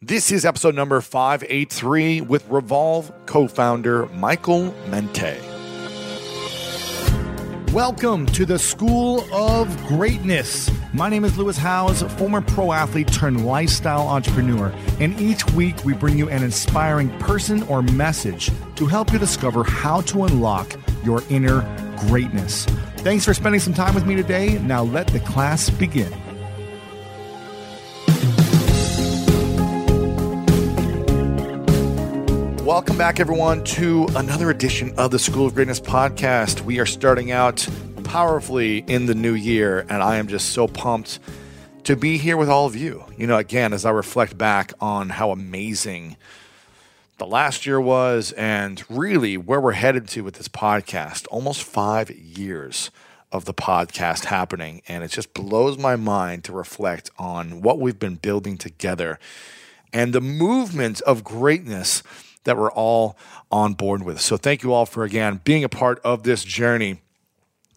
This is episode number 583 with Revolve co founder Michael Mente. Welcome to the School of Greatness. My name is Lewis Howes, former pro athlete turned lifestyle entrepreneur, and each week we bring you an inspiring person or message to help you discover how to unlock your inner greatness. Thanks for spending some time with me today. Now let the class begin. Welcome back, everyone, to another edition of the School of Greatness podcast. We are starting out powerfully in the new year, and I am just so pumped to be here with all of you. You know, again, as I reflect back on how amazing the last year was and really where we're headed to with this podcast, almost five years of the podcast happening. And it just blows my mind to reflect on what we've been building together and the movement of greatness that we're all on board with. So thank you all for again being a part of this journey.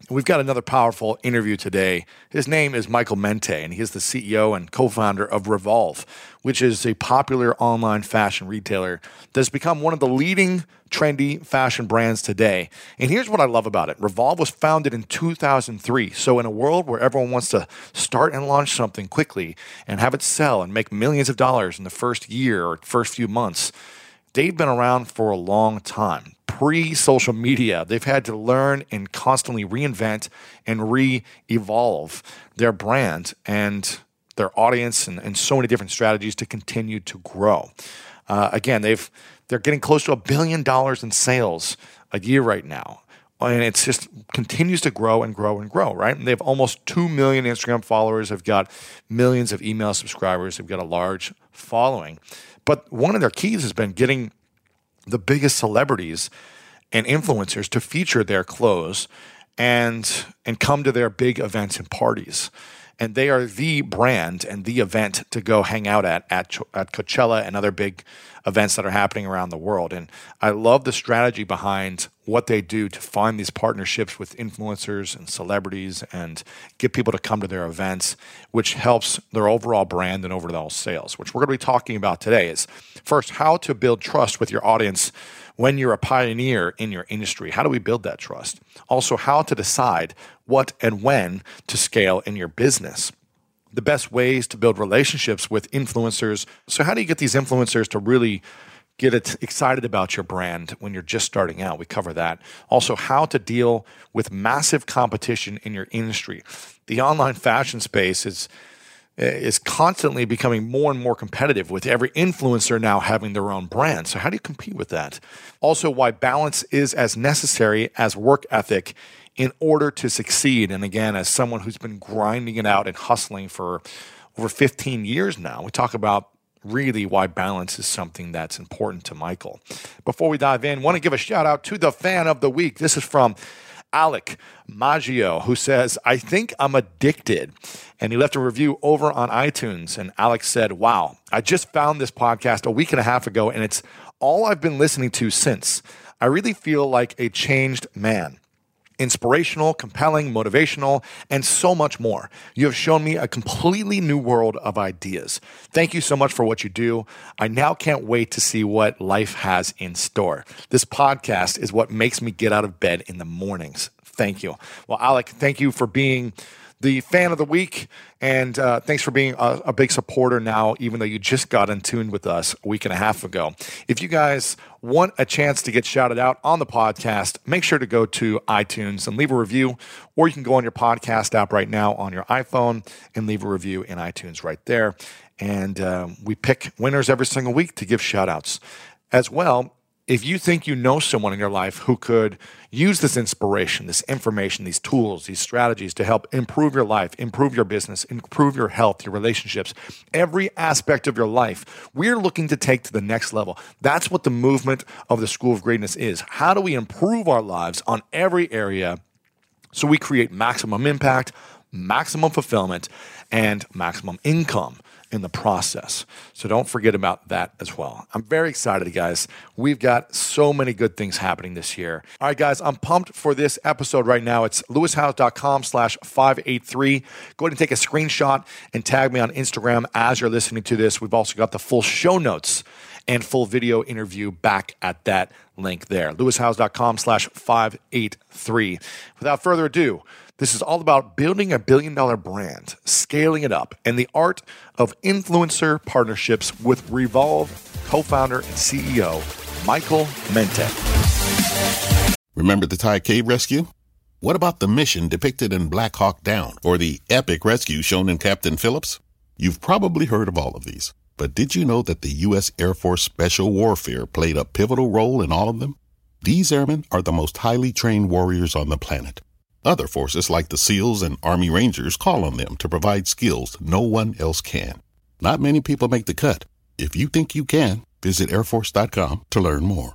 We've got another powerful interview today. His name is Michael Mente, and he is the CEO and co founder of Revolve, which is a popular online fashion retailer that's become one of the leading trendy fashion brands today. And here's what I love about it Revolve was founded in 2003. So, in a world where everyone wants to start and launch something quickly and have it sell and make millions of dollars in the first year or first few months, they've been around for a long time. Pre social media, they've had to learn and constantly reinvent and re evolve their brand and their audience and, and, so many different strategies to continue to grow. Uh, again, they've they're getting close to a billion dollars in sales a year right now. And it's just continues to grow and grow and grow, right? And they have almost 2 million Instagram followers, They've got millions of email subscribers, they've got a large following. But one of their keys has been getting the biggest celebrities and influencers to feature their clothes and and come to their big events and parties. And they are the brand and the event to go hang out at at, at Coachella and other big events that are happening around the world. And I love the strategy behind what they do to find these partnerships with influencers and celebrities and get people to come to their events, which helps their overall brand and overall sales, which we're going to be talking about today is first how to build trust with your audience when you're a pioneer in your industry. How do we build that trust? Also, how to decide what and when to scale in your business the best ways to build relationships with influencers. So, how do you get these influencers to really get excited about your brand when you're just starting out? We cover that. Also, how to deal with massive competition in your industry. The online fashion space is Uh, is constantly becoming more and more competitive with every influencer now having their own brand. So how do you compete with that? Also why balance is as necessary as work ethic in order to succeed. And again, as someone who's been grinding it out and hustling for over 15 years now, we talk about really why balance is something that's important to Michael. Before we dive in, want to give a shout out to the fan of the week. This is from Alec Maggio, who says, I think I'm addicted. And he left a review over on iTunes. And Alex said, Wow, I just found this podcast a week and a half ago, and it's all I've been listening to since. I really feel like a changed man inspirational, compelling, motivational, and so much more. You have shown me a completely new world of ideas. Thank you so much for what you do. I now can't wait to see what life has in store. This podcast is what makes me get out of bed in the mornings. Thank you. Well, Alec, thank you for being the fan of the week. And uh, thanks for being a, a, big supporter now, even though you just got in tune with us a week and a half ago. If you guys want a chance to get shouted out on the podcast, make sure to go to iTunes and leave a review, or you can go on your podcast app right now on your iPhone and leave a review in iTunes right there. And uh, we pick winners every single week to give shout outs. As well, if you think you know someone in your life who could use this inspiration, this information, these tools, these strategies to help improve your life, improve your business, improve your health, your relationships, every aspect of your life, we're looking to take to the next level. That's what the movement of the School of Greatness is. How do we improve our lives on every area so we create maximum impact, maximum fulfillment, and maximum income? In the process. So don't forget about that as well. I'm very excited, guys. We've got so many good things happening this year. All right, guys, I'm pumped for this episode right now. It's lewishowes.com slash 583. Go ahead and take a screenshot and tag me on Instagram as you're listening to this. We've also got the full show notes and full video interview back at that link there. lewishowes.com slash 583. Without further ado, this is all about building a billion dollar brand, scaling it up, and the art of influencer partnerships with Revolve co founder and CEO Michael Mente. Remember the Thai cave rescue? What about the mission depicted in Black Hawk Down or the epic rescue shown in Captain Phillips? You've probably heard of all of these. But did you know that the U.S. Air Force Special Warfare played a pivotal role in all of them? These airmen are the most highly trained warriors on the planet. Other forces like the SEALs and Army Rangers call on them to provide skills no one else can. Not many people make the cut. If you think you can, visit airforce.com to learn more.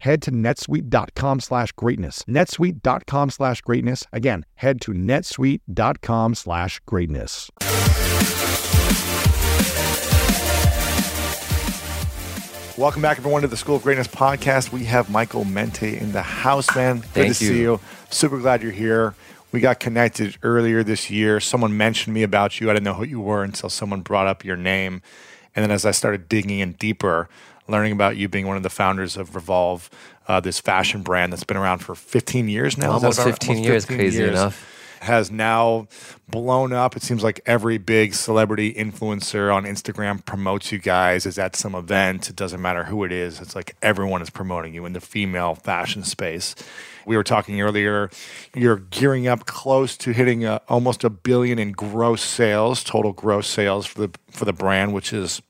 Head to netsuite.com slash greatness. netsuite.com slash greatness. Again, head to netsuite.com slash greatness. Welcome back, everyone, to the School of Greatness podcast. We have Michael Mente in the house, man. Good Thank to you. see you. Super glad you're here. We got connected earlier this year. Someone mentioned me about you. I didn't know who you were until someone brought up your name. And then as I started digging in deeper, learning about you being one of the founders of Revolve, uh, this fashion brand that's been around for 15 years now. Is that Almost about- 15 years, crazy enough. Has now blown up. It seems like every big celebrity influencer on Instagram promotes you guys. Is at some event. It doesn't matter who it is. It's like everyone is promoting you in the female fashion space. We were talking earlier. You're gearing up close to hitting uh almost a billion in gross sales, total gross sales for the for the brand, which is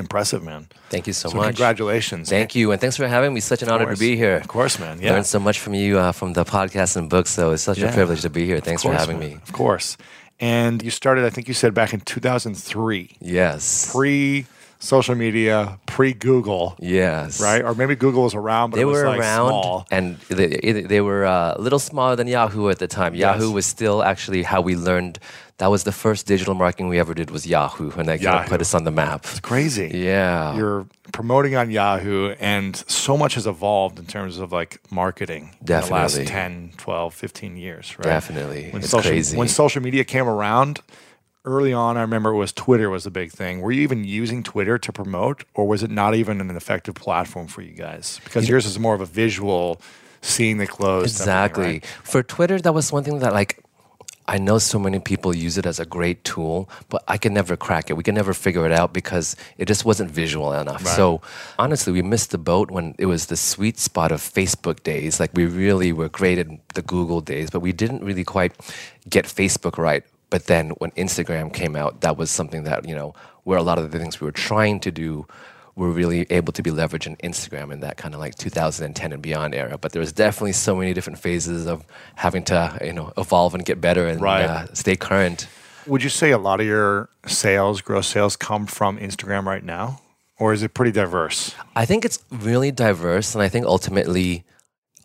impressive, man. Thank you so, So much. congratulations. Thank you, and thanks for having me. Such an honor to be here. Of course, man. Yeah. Learned so much from you uh, from the podcast and books, so it's such Yeah. a privilege to be here. Thanks Of for having man. me. Of course. And you started, I think you said back in 2003, Yes. pre social media, pre Google, yes. right? Or maybe Google was around, but They it was were like around, small. and they, they were uh, a little smaller than Yahoo at the time. Yahoo was still actually how we learned. That was the first digital marketing we ever did was Yahoo, and that kind of put us on the map. It's Crazy. Yeah. You're promoting on Yahoo, and so much has evolved in terms of like marketing in the last Definitely. 10, 12, 15 years, right? Definitely. When It's social, crazy. When social media came around, early on, I remember it was Twitter was the big thing. Were you even using Twitter to promote, or was it not even an effective platform for you guys? Because yours is more of a visual, seeing the clothes. type of thing, Exactly. right? For Twitter, that was one thing that like I know so many people use it as a great tool, but I could never crack it. We could never figure it out because it just wasn't visual enough. So honestly, we missed the boat when it was the sweet spot of Facebook days. Like we really were great in the Google days, but we didn't really quite get Facebook right. But then when Instagram came out, that was something that, you know, where a lot of the things we were trying to do were really able to be leveraged in Instagram in that kind of like 2010 and beyond era. But there was definitely so many different phases of having to you know evolve and get better and Right. uh, stay current. Would you say a lot of your sales, gross sales, come from Instagram right now, or is it pretty diverse? I think it's really diverse, and I think ultimately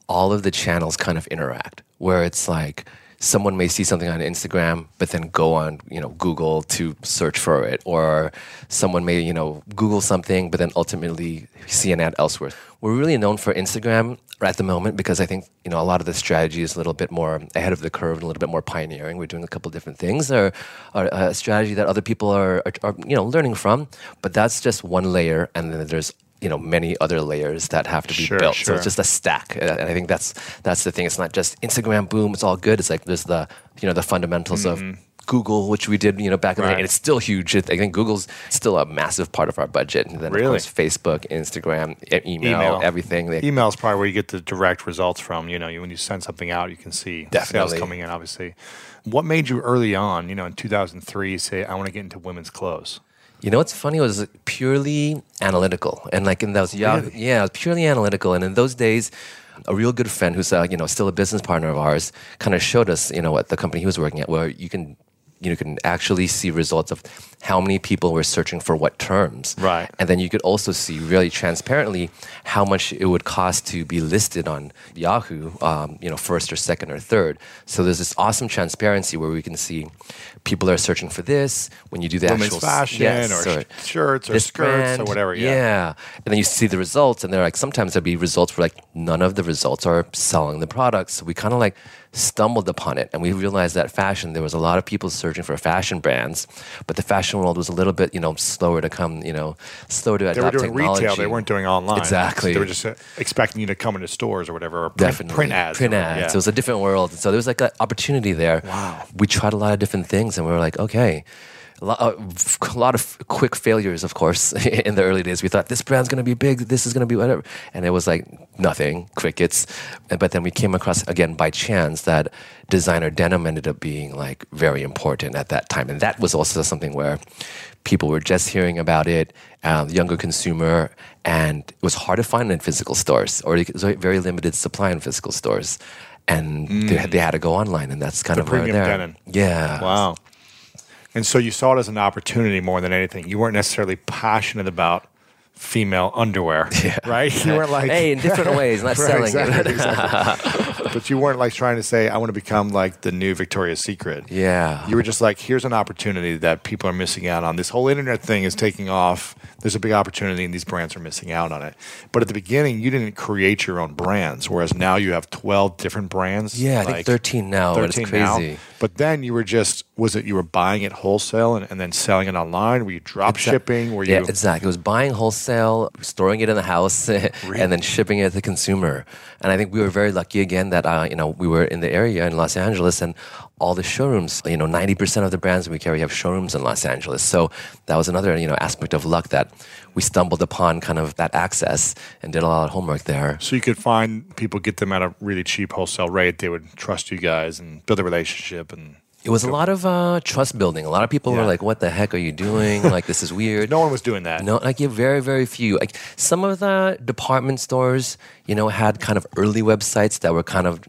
all of the channels kind of interact. Where it's like someone may see something on Instagram, but then go on you know Google to search for it, or someone may you know Google something, but then ultimately see an ad elsewhere. We're really known for Instagram at the moment because I think you know a lot of the strategy is a little bit more ahead of the curve and a little bit more pioneering. We're doing a couple different things, or, or uh, a strategy that other people are, are, are you know learning from. But that's just one layer, and then there's you know many other layers that have to be Sure, built. So it's just a stack, Uh, and I think that's that's the thing. It's not just Instagram boom. It's all good. It's like there's the you know the fundamentals of Google, which we did you know back in the Mm-hmm. Right. day, and it's still huge. I think Google's still a massive part of our budget. And then Really? of course Facebook, Instagram, email, Email. everything. They, Email is probably where you get the direct results from. You know, you, when you send something out, you can see sales coming in. Obviously, what made you early on? You know, in 2003, say I want to get into women's clothes. You know what's funny it was purely analytical, and like in those yeah, Really? yeah, it was purely analytical. And in those days, a real good friend who's uh, you know still a business partner of ours kind of showed us you know what the company he was working at, where you can you know, can actually see results of how many people were searching for what terms. Right. And then you could also see really transparently how much it would cost to be listed on Yahoo, um, you know, first or second or third. So there's this awesome transparency where we can see people are searching for this. When you do the Women's actual fashion yes, or sh- shirts or skirts or whatever, yeah. And then you see the results, and they're like, sometimes there'll be results where like none of the results are selling the products. So we kind of like stumbled upon it, and we realized that fashion, there was a lot of people searching for fashion brands, but the fashion world was a little bit, you know, slower to come, you know, slower to They were doing technology. retail. They weren't doing online. Exactly. They were just uh, expecting you to come into stores or whatever, or print, Definitely. print ads. Print ads. yeah. It was a different world. So there was like an opportunity there. Wow. We tried a lot of different things and we were like, okay. A lot, uh, a lot of quick failures, of course, in the early days. We thought this brand's going to be big, this is going to be whatever. And it was like nothing, crickets. But then we came across, again, by chance, that designer denim ended up being like very important at that time. And that was also something where people were just hearing about it, um, younger consumer, and it was hard to find in physical stores, or it was a very limited supply in physical stores. And they, had, they had to go online, and that's kind Mm. The of where they're. denim. Yeah. Wow. And so you saw it as an opportunity more than anything. You weren't necessarily passionate about female underwear, right? You weren't like, hey, in different ways, not Right, selling exactly, it. exactly. but you weren't like trying to say, I want to become like the new Victoria's Secret. Yeah. You were just like, here's an opportunity that people are missing out on. This whole internet thing is taking off. There's a big opportunity, and these brands are missing out on it. But at the beginning, you didn't create your own brands, whereas now you have 12 different brands. Yeah, I think 13 now, but it's 13 now. But then you were just, was it you were buying it wholesale and, and then selling it online? Were you drop shipping? Were you? Yeah, exactly. It was buying wholesale, storing it in the house, and then shipping it to the consumer. And I think we were very lucky again that uh, you know we were in the area in Los Angeles, and all the showrooms. You know, ninety percent of the brands we carry have showrooms in Los Angeles. So that was another you know aspect of luck that we stumbled upon kind of that access and did a lot of homework there. So you could find people, get them at a really cheap wholesale rate. They would trust you guys and build a relationship. And It was a lot of uh, trust building. A lot of people Yeah. were like, "What the heck are you doing? like this is weird." no one was doing that. No, like yeah, very, very few. Like some of the department stores, you know, had kind of early websites that were kind of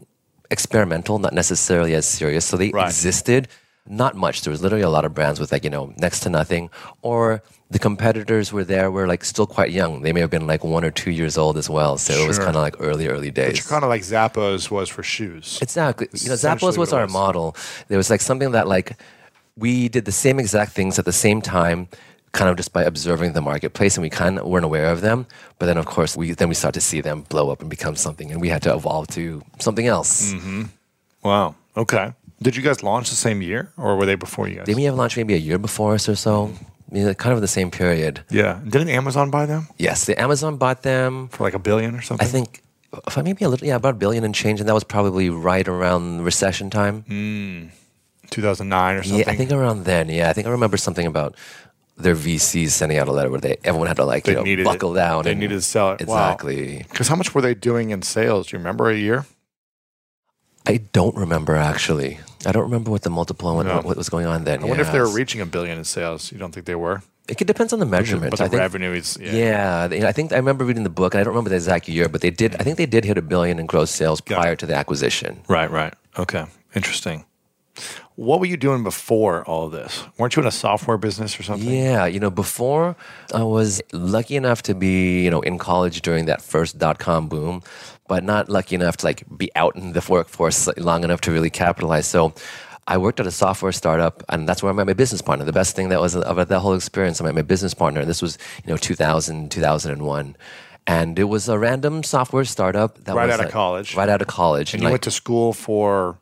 experimental, not necessarily as serious. So they Right. existed. Not much. There was literally a lot of brands with like you know next to nothing, or the competitors were there were like still quite young. They may have been like one or two years old as well. So it was kind of like early, early days. But kind of like Zappos was for shoes. Exactly. You know, Zappos was our was. model. There was like something that like we did the same exact things at the same time, kind of just by observing the marketplace, and we kind of weren't aware of them. But then, of course, we then we start to see them blow up and become something, and we had to evolve to something else. Mm. Wow. Okay. Did you guys launch the same year, or were they before you guys? They may have launched maybe a year before us or so. Mm-hmm. You know, kind of the same period. yeah. Didn't Amazon buy them Yes, the Amazon bought them. for like a billion or something? I think if I maybe a little, yeah, about a billion and change, and that was probably right around recession time. Hmm. 2009 or something. Yeah, I think around then. Yeah, I think I remember something about their VCs sending out a letter where they everyone had to like They you know buckle it. down. They and- needed to sell it. Exactly. Because how much were they doing in sales? Do you remember a year? I don't remember actually. I don't remember what the multiple and what, No. what was going on then. I wonder if they were reaching a billion in sales. You don't think they were? It could depends on the measurement. But the I think, revenue is yeah. Yeah, I think I remember reading the book, and I don't remember the exact year, but they did. I think they did hit a billion in gross sales prior it. to the acquisition. Right, right. Okay. Interesting. What were you doing before all of this? Weren't you in a software business or something? Yeah, you know, before I was lucky enough to be, you know, in college during that first dot com boom, but not lucky enough to like be out in the workforce long enough to really capitalize. So I worked at a software startup, and that's where I met my business partner. The best thing that was about that whole experience, I met my business partner. This was, you know, 2000, 2001. And it was a random software startup that Right was out of like- college. Right out of college. And you like- went to school for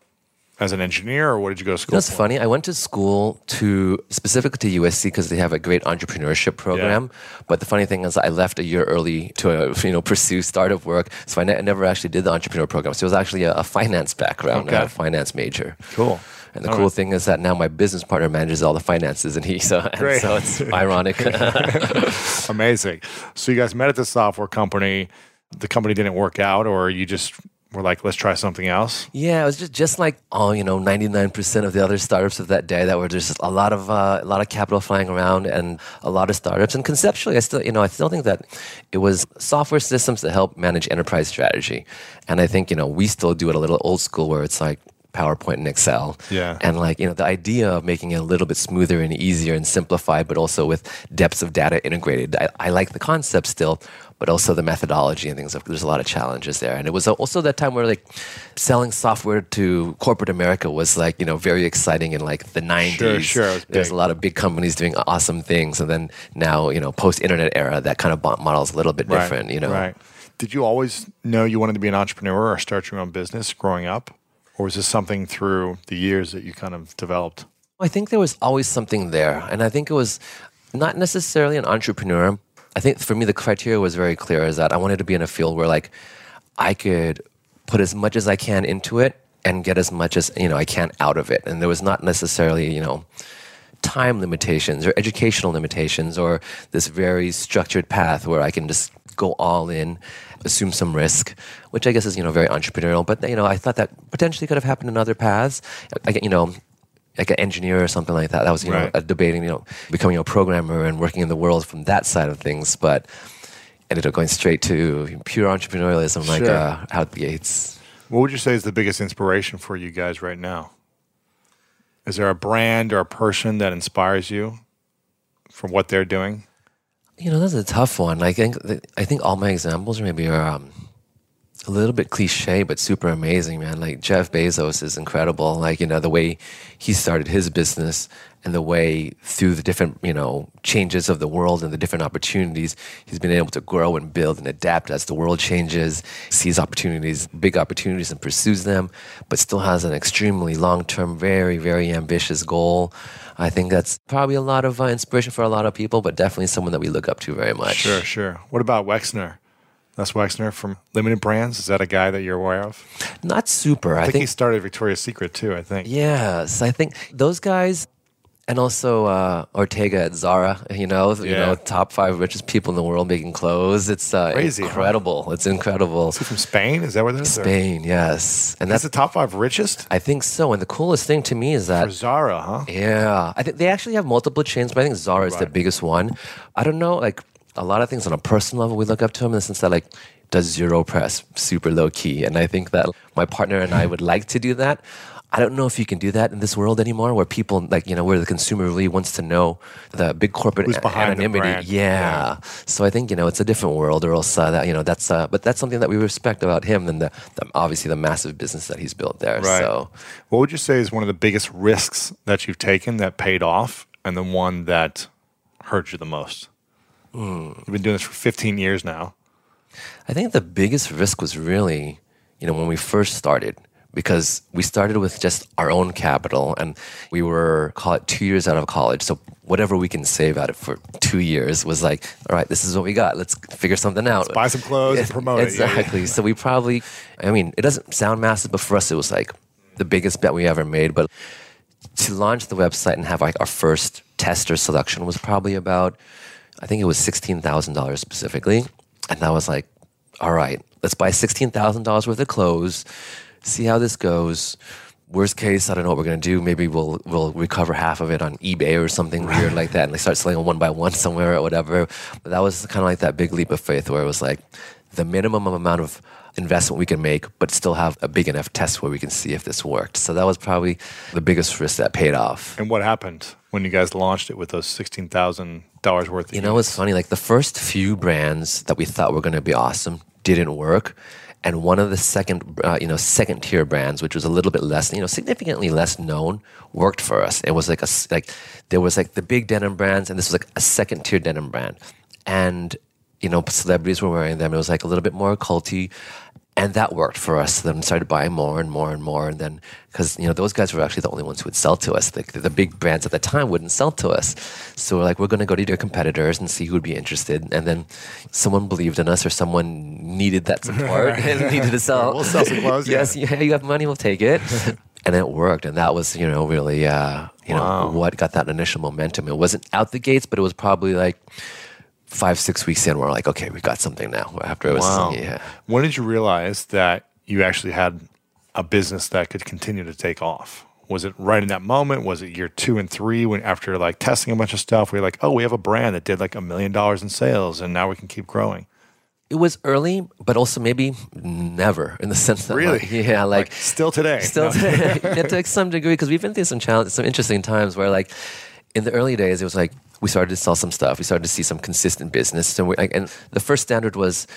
as an engineer, or what did you go to school That's for? funny. I went to school to specifically to USC because they have a great entrepreneurship program. But the funny thing is, I left a year early to uh, you know pursue startup work, so I, ne- I never actually did the entrepreneur program. So it was actually a, a finance background, Okay. a finance major. Cool. And the All cool right. thing is that now my business partner manages all the finances, and he so and Great. so it's ironic. Amazing. So you guys met at the software company. The company didn't work out, or you just were like, let's try something else. Yeah, it was just just like all you know, ninety nine percent of the other startups of that day that were just a lot of uh, a lot of capital flying around and a lot of startups. And conceptually, I still you know I still think that it was software systems that help manage enterprise strategy. And I think you know we still do it a little old school where it's like PowerPoint and Excel. Yeah. And like you know the idea of making it a little bit smoother and easier and simplified, but also with depths of data integrated. I, I like the concept still, but also the methodology and things. There's a lot of challenges there. And it was also that time where like selling software to corporate America was like you know very exciting in like the 90s. Sure, sure, There's a lot of big companies doing awesome things, and then now you know post internet era that kind of model is a little bit different. You know. Right. Did you always know you wanted to be an entrepreneur or start your own business growing up? Or was this something through the years that you kind of developed? I think there was always something there. And I think it was not necessarily an entrepreneur. I think for me, the criteria was very clear is that I wanted to be in a field where like I could put as much as I can into it and get as much as, you know, I can out of it. And there was not necessarily, you know, time limitations or educational limitations or this very structured path where I can just go all in, assume some risk, which I guess is you know very entrepreneurial. But you know, I thought that potentially could have happened in other paths. I, you know. Like an engineer or something like that. That was, you Right. know, a debating, you know, becoming a programmer and working in the world from that side of things. But ended up going straight to pure entrepreneurialism, like Sure. uh, out the gates. What would you say is the biggest inspiration for you guys right now? Is there a brand or a person that inspires you from what they're doing? You know, that's a tough one. I think I think all my examples maybe are um, a little bit cliche, but super amazing, man. Like Jeff Bezos is incredible. Like you know the way he started his business and the way through the different you know changes of the world and the different opportunities he's been able to grow and build and adapt as the world changes. Sees opportunities, big opportunities, and pursues them, but still has an extremely long term, very very ambitious goal. I think that's probably a lot of uh, inspiration for a lot of people, but definitely someone that we look up to very much. Sure, sure. What about Wexner? That's Wexner from Limited Brands. Is that a guy that you're aware of? Not super. I I think, think he started Victoria's Secret too. I think. Yes, I think those guys, and also uh, Ortega at Zara. You know, you know, top five richest people in the world making clothes. It's uh, Crazy, huh? incredible. It's incredible. Is he from Spain? Is that what it is? Or- Spain, yes, and That's that's the top five richest I think so. And the coolest thing to me is for that Zara, huh? yeah, I think they actually have multiple chains, but I think Zara is the biggest one. I don't know, like a lot of things on a personal level, we look up to him in the sense that like does zero press, super low key, and I think that my partner and I would like to do that. I don't know if you can do that in this world anymore, where people like you know where the consumer really wants to know the big corporate Who's behind the anonymity. brand. Yeah. So I think you know it's a different world, or else uh, that you know that's uh, but that's something that we respect about him and the, the obviously the massive business that he's built there. Right. So What would you say is one of the biggest risks that you've taken that paid off, and the one that hurt you the most? Mm. You've been doing this for 15 years now. I think the biggest risk was really, you know, when we first started, because we started with just our own capital and we were, call it two years out of college. So whatever we can save out of for two years was like, all right, this is what we got. Let's figure something out. buy some clothes and promote it. Yeah, yeah. Exactly. So we probably, I mean, it doesn't sound massive, but for us, it was like the biggest bet we ever made. But to launch the website and have like our first tester selection was probably about, I think it was $16,000 specifically. And I was like, all right, let's buy $16,000 worth of clothes, see how this goes. worst case, I don't know what we're gonna do. Maybe we'll we'll recover half of it on eBay or something weird like that, and they start selling them one by one somewhere or whatever. But that was kind of like that big leap of faith where it was like the minimum amount of investment we can make, but still have a big enough test where we can see if this worked. So that was probably the biggest risk that paid off. And what happened when you guys launched it with those sixteen thousand dollars worth? Of You know, it's funny. Like the first few brands that we thought were going to be awesome didn't work, and one of the second, uh, you know, second tier brands, which was a little bit less, you know, significantly less known, worked for us. It was like a like there was like the big denim brands, and this was like a second tier denim brand, and you know, celebrities were wearing them. It was like a little bit more culty. And that worked for us. Then we started buying more and more and more. And then, because, you know, those guys were actually the only ones who would sell to us. The, the big brands at the time wouldn't sell to us. So we're like, we're going to go to your competitors and see who would be interested. And then someone believed in us or someone needed that support and needed to sell. We'll sell some clothes, yes, yeah, you have money, we'll take it. and it worked. And that was, you know, really, uh, you know, what got that initial momentum. It wasn't out the gates, but it was probably like, Five six weeks in, we're like, okay, we got something now. After it was, Wow. yeah, When did you realize that you actually had a business that could continue to take off? Was it right in that moment? Was it year two and three when after like testing a bunch of stuff, we are like, oh, we have a brand that did like a million dollars in sales and now we can keep growing. it was early, but also maybe never in the sense that, Really? like, yeah, like, still today. still No. to, yeah, to some degree because we've been through some challenges, some interesting times where like in the early days it was like we started to sell some stuff, we started to see some consistent business, and, we, and the first standard was.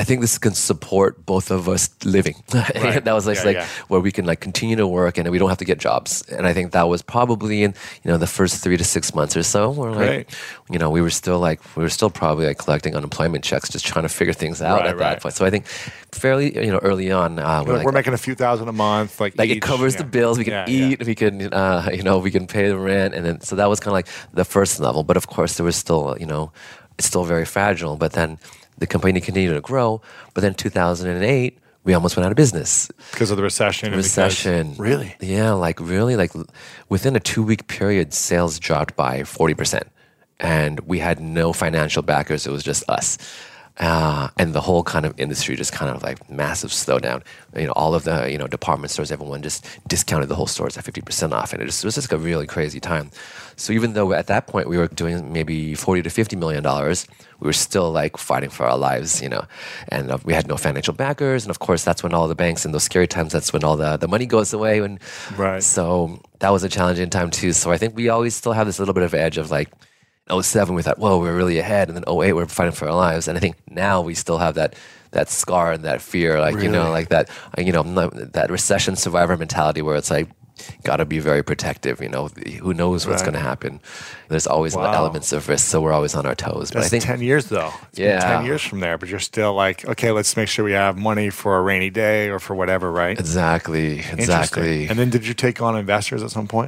I think this can support both of us living. Right. that was like, Yeah, like yeah. where we can like continue to work and we don't have to get jobs. And I think that was probably in you know the first three to six months or so. We're like, Great. you know, we were still like we were still probably like collecting unemployment checks, just trying to figure things out Right, at that right. point. So I think fairly you know early on, uh, We're, like, we're making a few thousand a month. Like, like it covers yeah. the bills. We can eat. We can, uh, you know, we can pay the rent, and then so that was kind of like the first level. But of course, there was still, you know, it's still very fragile. But then the company continued to grow. But then 2008, we almost went out of business. because of the recession. and because- Recession. really? Yeah, like really, like within a two week period, sales dropped by 40%. And we had no financial backers. It was just us. Uh, and the whole kind of industry just kind of like massive slowdown. You know, all of the, you know, department stores, everyone just discounted the whole stores at 50% off. And it, just, it was just a really crazy time. So even though at that point we were doing maybe 40 to 50 million dollars, we were still like fighting for our lives, you know, and uh, we had no financial backers. And of course, that's when all the banks in those scary times, that's when all the, the money goes away. And Right. so that was a challenging time too. So I think we always still have this little bit of edge of like, 07 we thought, whoa, we're really ahead. And then 08 we're fighting for our lives. And I think now we still have that that scar and that fear, like, you know, like that, you know, that recession survivor mentality where it's like, gotta be very protective, you know, who knows what's Right. going to happen. There's always Wow. elements of risk. So we're always on our toes. But That's I think, 10 years though. It's Yeah. 10 years from there, but you're still like, okay, let's make sure we have money for a rainy day or for whatever, right? exactly, exactly. And then did you take on investors at some point?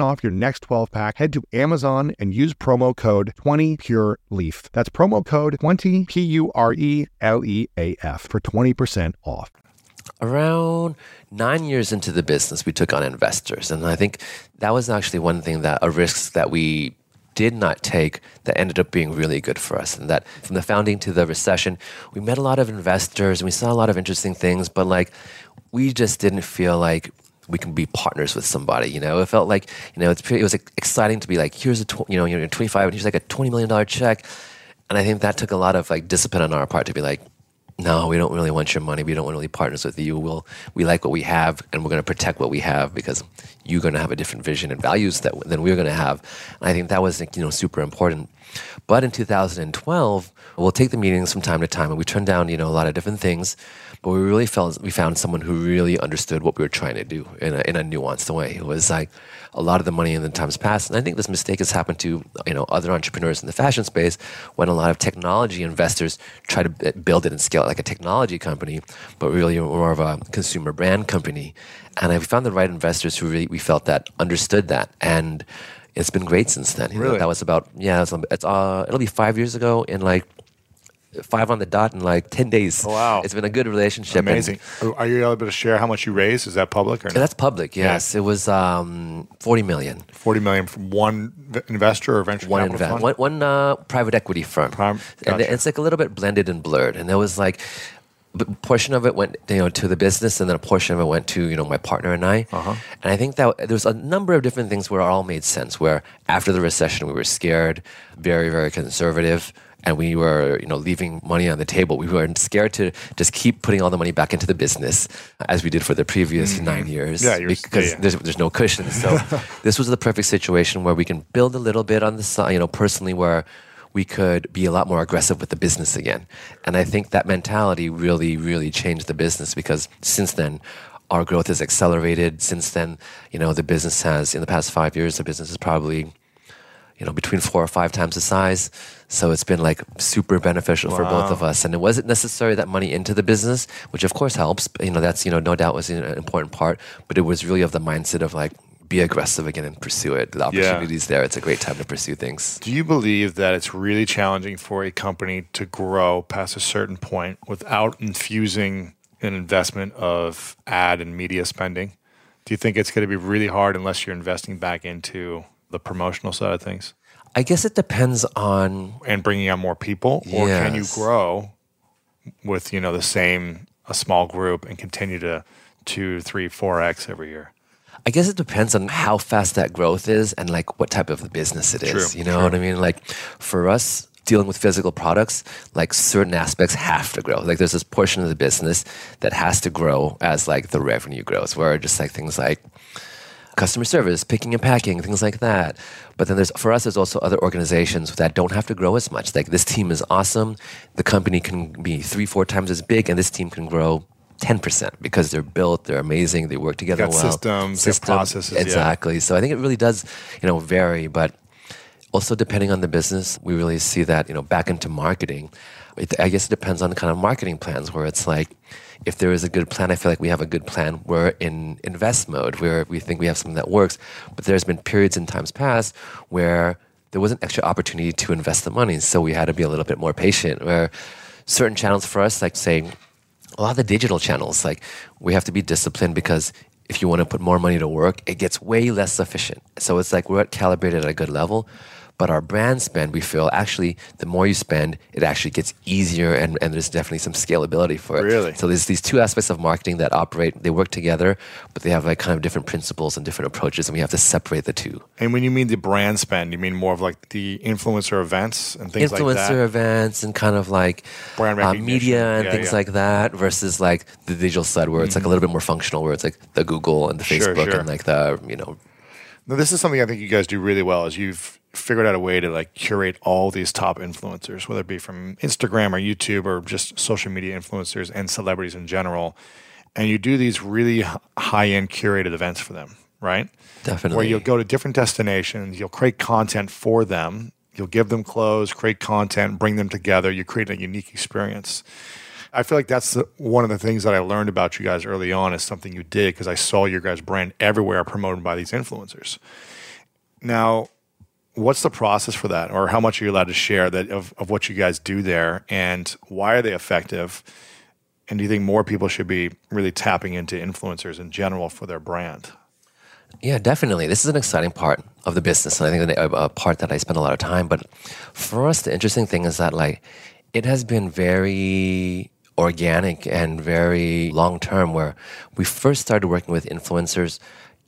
off your next 12 pack, head to Amazon and use promo code 20PureLeaf. That's promo code 20 P U R E L E A F for 20% off. Around nine years into the business, we took on investors. And I think that was actually one thing that a risk that we did not take that ended up being really good for us. And that from the founding to the recession, we met a lot of investors and we saw a lot of interesting things, but like we just didn't feel like we can be partners with somebody. You know, it felt like you know pretty, it was exciting to be like, here's a tw- you know you're 25 and here's like a 20 million dollar check, and I think that took a lot of like discipline on our part to be like, no, we don't really want your money. We don't want to really partners with you. We'll we like what we have, and we're going to protect what we have because you're going to have a different vision and values that than we're going to have. And I think that was you know super important. But in 2012, we'll take the meetings from time to time, and we turn down you know a lot of different things. But we really felt we found someone who really understood what we were trying to do in a, in a nuanced way. It was like a lot of the money in the times past, and I think this mistake has happened to you know other entrepreneurs in the fashion space when a lot of technology investors try to build it and scale it like a technology company, but really more of a consumer brand company. And I found the right investors who really we felt that understood that and it's been great since then. You really? Know, that was about yeah. It's, it's uh, it'll be five years ago in like five on the dot in like 10 days. Oh, wow. It's been a good relationship. Amazing. And, Are you able to share how much you raised? Is that public or? That's public, yes. Yeah. It was um, 40 million. 40 million from one investor or venture one capital fund? One, one uh, private equity firm. Prime, gotcha. And it's like a little bit blended and blurred. And there was like, a portion of it went you know to the business and then a portion of it went to you know my partner and I uh-huh. and I think that there's a number of different things where it all made sense where after the recession we were scared very very conservative and we were, you know, leaving money on the table. We were scared to just keep putting all the money back into the business as we did for the previous mm-hmm. nine years. Yeah, because yeah. There's, there's no cushion. So this was the perfect situation where we can build a little bit on the side, you know, personally where we could be a lot more aggressive with the business again. And I think that mentality really, really changed the business because since then, our growth has accelerated. Since then, you know, the business has, in the past five years, the business has probably you know, between four or five times the size. So it's been like super beneficial wow. for both of us. And it wasn't necessarily that money into the business, which of course helps. You know, that's, you know, no doubt was an important part, but it was really of the mindset of like, be aggressive again and pursue it. The opportunity's yeah. there. It's a great time to pursue things. Do you believe that it's really challenging for a company to grow past a certain point without infusing an investment of ad and media spending? Do you think it's going to be really hard unless you're investing back into the promotional side of things? I guess it depends on and bringing on more people, or yes. can you grow with you know the same a small group and continue to two, three, four x every year? I guess it depends on how fast that growth is and like what type of business it is. True, you know true. what I mean? Like for us, dealing with physical products, like certain aspects have to grow. Like there's this portion of the business that has to grow as like the revenue grows, where just like things like customer service, picking and packing, things like that. But then there's for us, there's also other organizations that don't have to grow as much. Like this team is awesome. The company can be three, four times as big, and this team can grow 10% because they're built, they're amazing, they work together got well. Systems, System, processes. Exactly. Yeah. So I think it really does, you know, vary. But also depending on the business, we really see that, you know, back into marketing. It, I guess it depends on the kind of marketing plans where it's like, if there is a good plan, I feel like we have a good plan. We're in invest mode where we think we have something that works. But there's been periods in times past where there was an extra opportunity to invest the money. So we had to be a little bit more patient where certain channels for us, like say a lot of the digital channels, like we have to be disciplined because if you want to put more money to work, it gets way less efficient. So it's like we're at calibrated at a good level. But our brand spend, we feel actually the more you spend, it actually gets easier and, and there's definitely some scalability for it. Really? So there's these two aspects of marketing that operate, they work together, but they have like kind of different principles and different approaches, and we have to separate the two. And when you mean the brand spend, you mean more of like the influencer events and things influencer like that? Influencer events and kind of like brand uh, media and yeah, things yeah. like that versus like the digital side where it's mm-hmm. like a little bit more functional, where it's like the Google and the Facebook sure, sure. and like the, you know, Now, this is something I think you guys do really well. Is you've figured out a way to like curate all these top influencers, whether it be from Instagram or YouTube or just social media influencers and celebrities in general, and you do these really high end curated events for them, right? Definitely. Where you'll go to different destinations, you'll create content for them, you'll give them clothes, create content, bring them together. You create a unique experience. I feel like that's the, one of the things that I learned about you guys early on is something you did because I saw your guys' brand everywhere promoted by these influencers. Now, what's the process for that, or how much are you allowed to share that of, of what you guys do there, and why are they effective? And do you think more people should be really tapping into influencers in general for their brand? Yeah, definitely. This is an exciting part of the business, and I think a, part that I spend a lot of time. But for us, the interesting thing is that like it has been very organic and very long term. Where we first started working with influencers,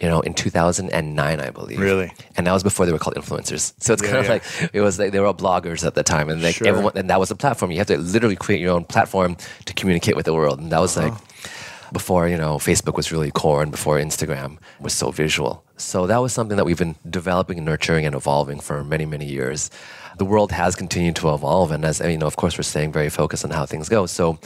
you know, in 2009, I believe. Really? And that was before they were called influencers. So it's Yeah, kind of yeah. like it was like they were all bloggers at the time, and like Sure. everyone, and that was a platform. You have to literally create your own platform to communicate with the world, and that was like uh-huh. before you know Facebook was really core and before Instagram was so visual. So that was something that we've been developing and nurturing and evolving for many many years. The world has continued to evolve, and as you know, of course, we're staying very focused on how things go. So,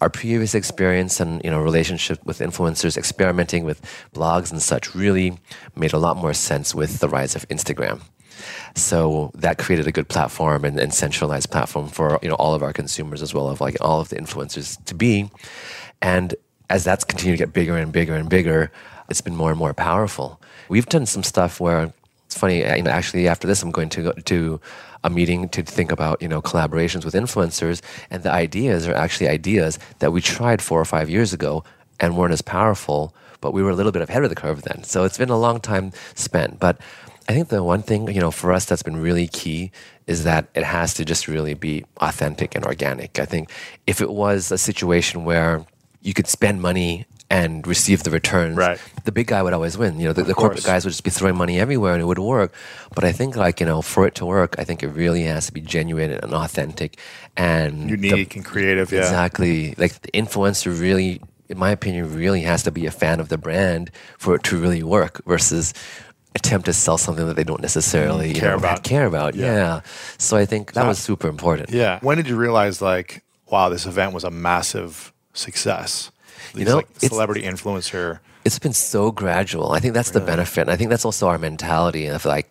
our previous experience and you know relationship with influencers, experimenting with blogs and such, really made a lot more sense with the rise of Instagram. So that created a good platform and, and centralized platform for you know all of our consumers as well as like all of the influencers to be. And as that's continued to get bigger and bigger and bigger, it's been more and more powerful. We've done some stuff where it's funny. You know, actually, after this, I'm going to go to a meeting to think about you know collaborations with influencers, and the ideas are actually ideas that we tried four or five years ago and weren't as powerful, but we were a little bit ahead of the curve then. So it's been a long time spent, but. I think the one thing, you know, for us that's been really key is that it has to just really be authentic and organic. I think if it was a situation where you could spend money and receive the returns, Right. the big guy would always win. You know, the, the corporate guys would just be throwing money everywhere and it would work. But I think, like, you know, for it to work, I think it really has to be genuine and authentic and the- Unique and creative, yeah. Exactly. Like the influencer really, in my opinion, really has to be a fan of the brand for it to really work versus attempt to sell something that they don't necessarily you Care know, about. Care about, Yeah. yeah. So I think that So- was super important. Yeah. When did you realize, like, wow, this event was a massive success? These, know, like, celebrity influencer. It's been so gradual. I think that's the benefit. And I think that's also our mentality of like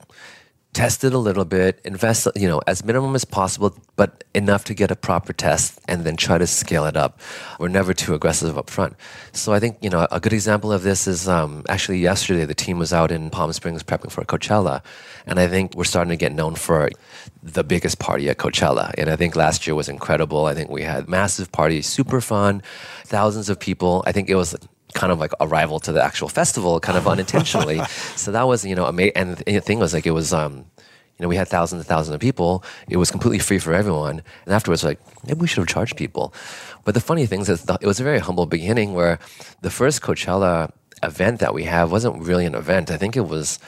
test it a little bit, invest, you know, as minimum as possible, but enough to get a proper test and then try to scale it up. We're never too aggressive up front. So I think, you know, a good example of this is um, actually yesterday the team was out in Palm Springs prepping for Coachella. And I think we're starting to get known for the biggest party at Coachella. And I think last year was incredible. I think we had massive party, super fun, thousands of people. I think it was kind of like a rival to the actual festival, kind of unintentionally. so that was, you know, amazing. And the thing was like, it was, um, you know, we had thousands and thousands of people. It was completely free for everyone. And afterwards, like, maybe we should have charged people. But the funny thing is, that it was a very humble beginning where the first Coachella event that we have wasn't really an event. I think it was,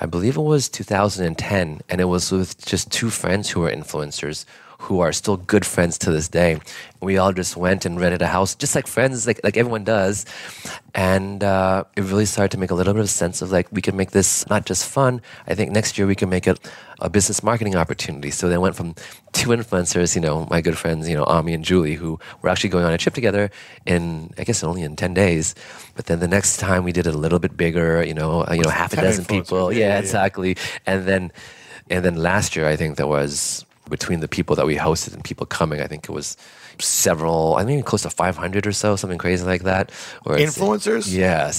I believe it was 2010, and it was with just two friends who were influencers who are still good friends to this day. We all just went and rented a house, just like friends, like like everyone does, and uh, it really started to make a little bit of sense of like we can make this not just fun. I think next year we can make it a business marketing opportunity. So they went from two influencers, you know, my good friends, you know, Ami and Julie, who were actually going on a trip together in I guess only in ten days. But then the next time we did it a little bit bigger, you know, uh, you know, half a dozen people, yeah, yeah, yeah. exactly, and then and then last year I think there was between the people that we hosted and people coming, I think it was several, I mean, close to 500 or so, something crazy like that. Influencers? Yes.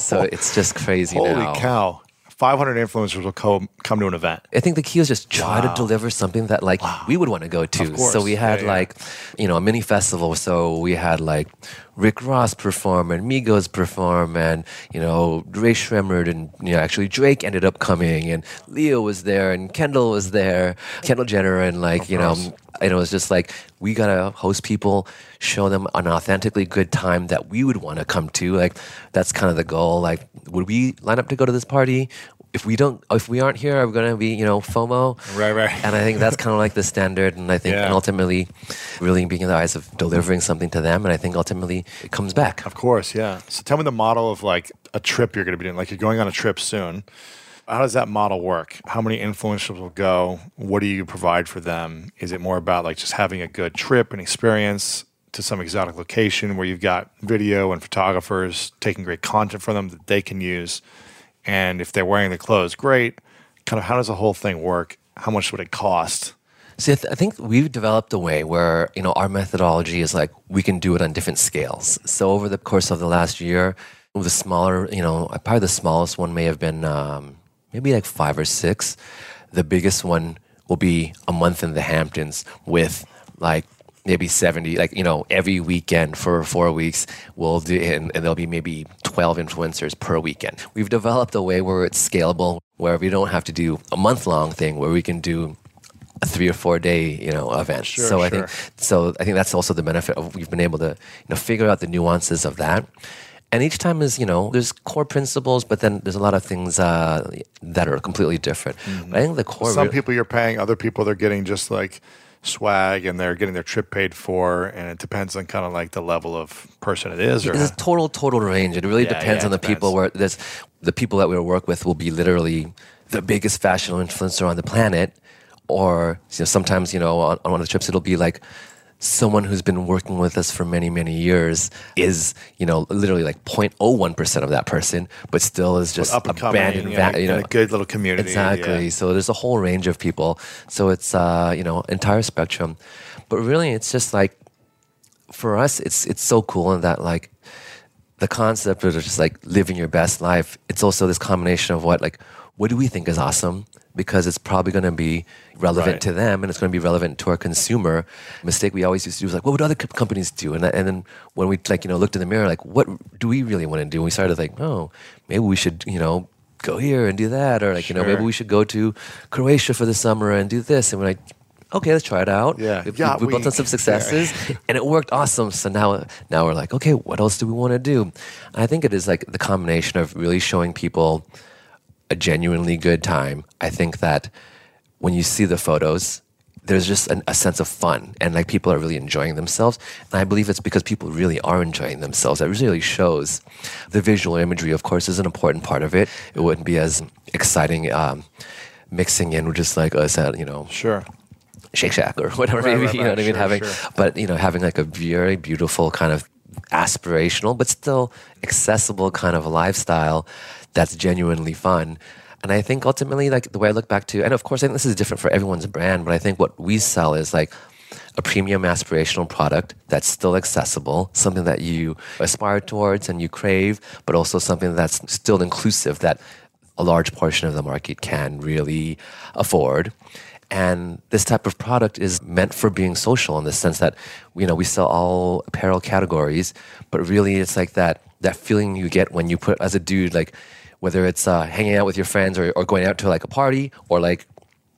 so it's just crazy Holy now. cow. 500 influencers will co- come to an event. I think the key is just try to deliver something that like we would want to go to. So we had Yeah, yeah. like, you know, a mini festival. So we had like Rick Ross perform and Migos perform and, you know, Rae Sremmurd and, you know, actually Drake ended up coming and Leo was there and Kendall was there, Kendall Jenner and like, you know, and it was just like, we got to host people, show them an authentically good time that we would want to come to. Like, that's kind of the goal. Like, would we line up to go to this party? If we don't, if we aren't here, are we going to be, you know, FOMO? Right, right. And I think that's kind of like the standard. And I think, Yeah. and ultimately, really being in the eyes of delivering something to them. And I think ultimately it comes back. Of course, yeah. So tell me the model of like a trip you're going to be doing. Like you're going on a trip soon. How does that model work? How many influencers will go? What do you provide for them? Is it more about like just having a good trip and experience to some exotic location where you've got video and photographers taking great content for them that they can use? And if they're wearing the clothes, great. Kind of how does the whole thing work? How much would it cost? See, I, th- I think we've developed a way where you know our methodology is like we can do it on different scales. So over the course of the last year, the smaller, you know, probably the smallest one may have been um, maybe like five or six. The biggest one will be a month in the Hamptons with like maybe 70 like you know every weekend for four weeks we'll do and, and, there'll be maybe 12 influencers per weekend we've developed a way where it's scalable where we don't have to do a month long thing where we can do a three or four day you know event Sure, so i think so i think that's also the benefit of we've been able to you know figure out the nuances of that and each time is you know there's core principles but then there's a lot of things uh, that are completely different i think the core Some re- people you're paying, other people they're getting just like swag and they're getting their trip paid for. And it depends on kind of like the level of person it is. Or It's a total, total range. It really Yeah, depends yeah, on the it people. Where there's the people that we work with will be literally the biggest fashion influencer on the planet, or you know, sometimes you know on, on one of the trips it'll be like someone who's been working with us for many, many years is you know literally like 0.01 percent of that person, but still is just up and coming, abandoned. in a- va- you know, a good little community. Exactly. yeah. So there's a whole range of people. So it's uh, you know entire spectrum, but really it's just like for us it's it's so cool in that like the concept of just like living your best life. It's also this combination of what like what do we think is awesome because it's probably going to be relevant Right. to them and it's going to be relevant to our consumer. Mistake we always used to do was like, what would other co- companies do? And and then when we like you know looked in the mirror, like what do we really want to do? And we started like, oh, maybe we should you know go here and do that, or like you know maybe we should go to Croatia for the summer and do this. And we're like. Okay, let's try it out. Yeah. we, Yeah, we built on some successes, and it worked awesome. So now, now we're like, okay, what else do we want to do? I think it is like the combination of really showing people a genuinely good time. I think that when you see the photos, there's just an, a sense of fun and like people are really enjoying themselves. And I believe it's because people really are enjoying themselves. That really shows. The visual imagery, of course, is an important part of it. It wouldn't be as exciting um, mixing in with just like us at, you know, Sure. Shake Shack or whatever, Right, maybe right, you know right. what I mean. Having, sure. but you know, having like a very beautiful kind of aspirational, but still accessible kind of lifestyle that's genuinely fun. And I think ultimately, like the way I look back to, and of course, I think this is different for everyone's brand, but I think what we sell is like a premium aspirational product that's still accessible, something that you aspire towards and you crave, but also something that's still inclusive that a large portion of the market can really afford. And this type of product is meant for being social in the sense that, you know, we sell all apparel categories, but really it's like that that feeling you get when you put as a dude, like whether it's uh, hanging out with your friends or, or going out to like a party or like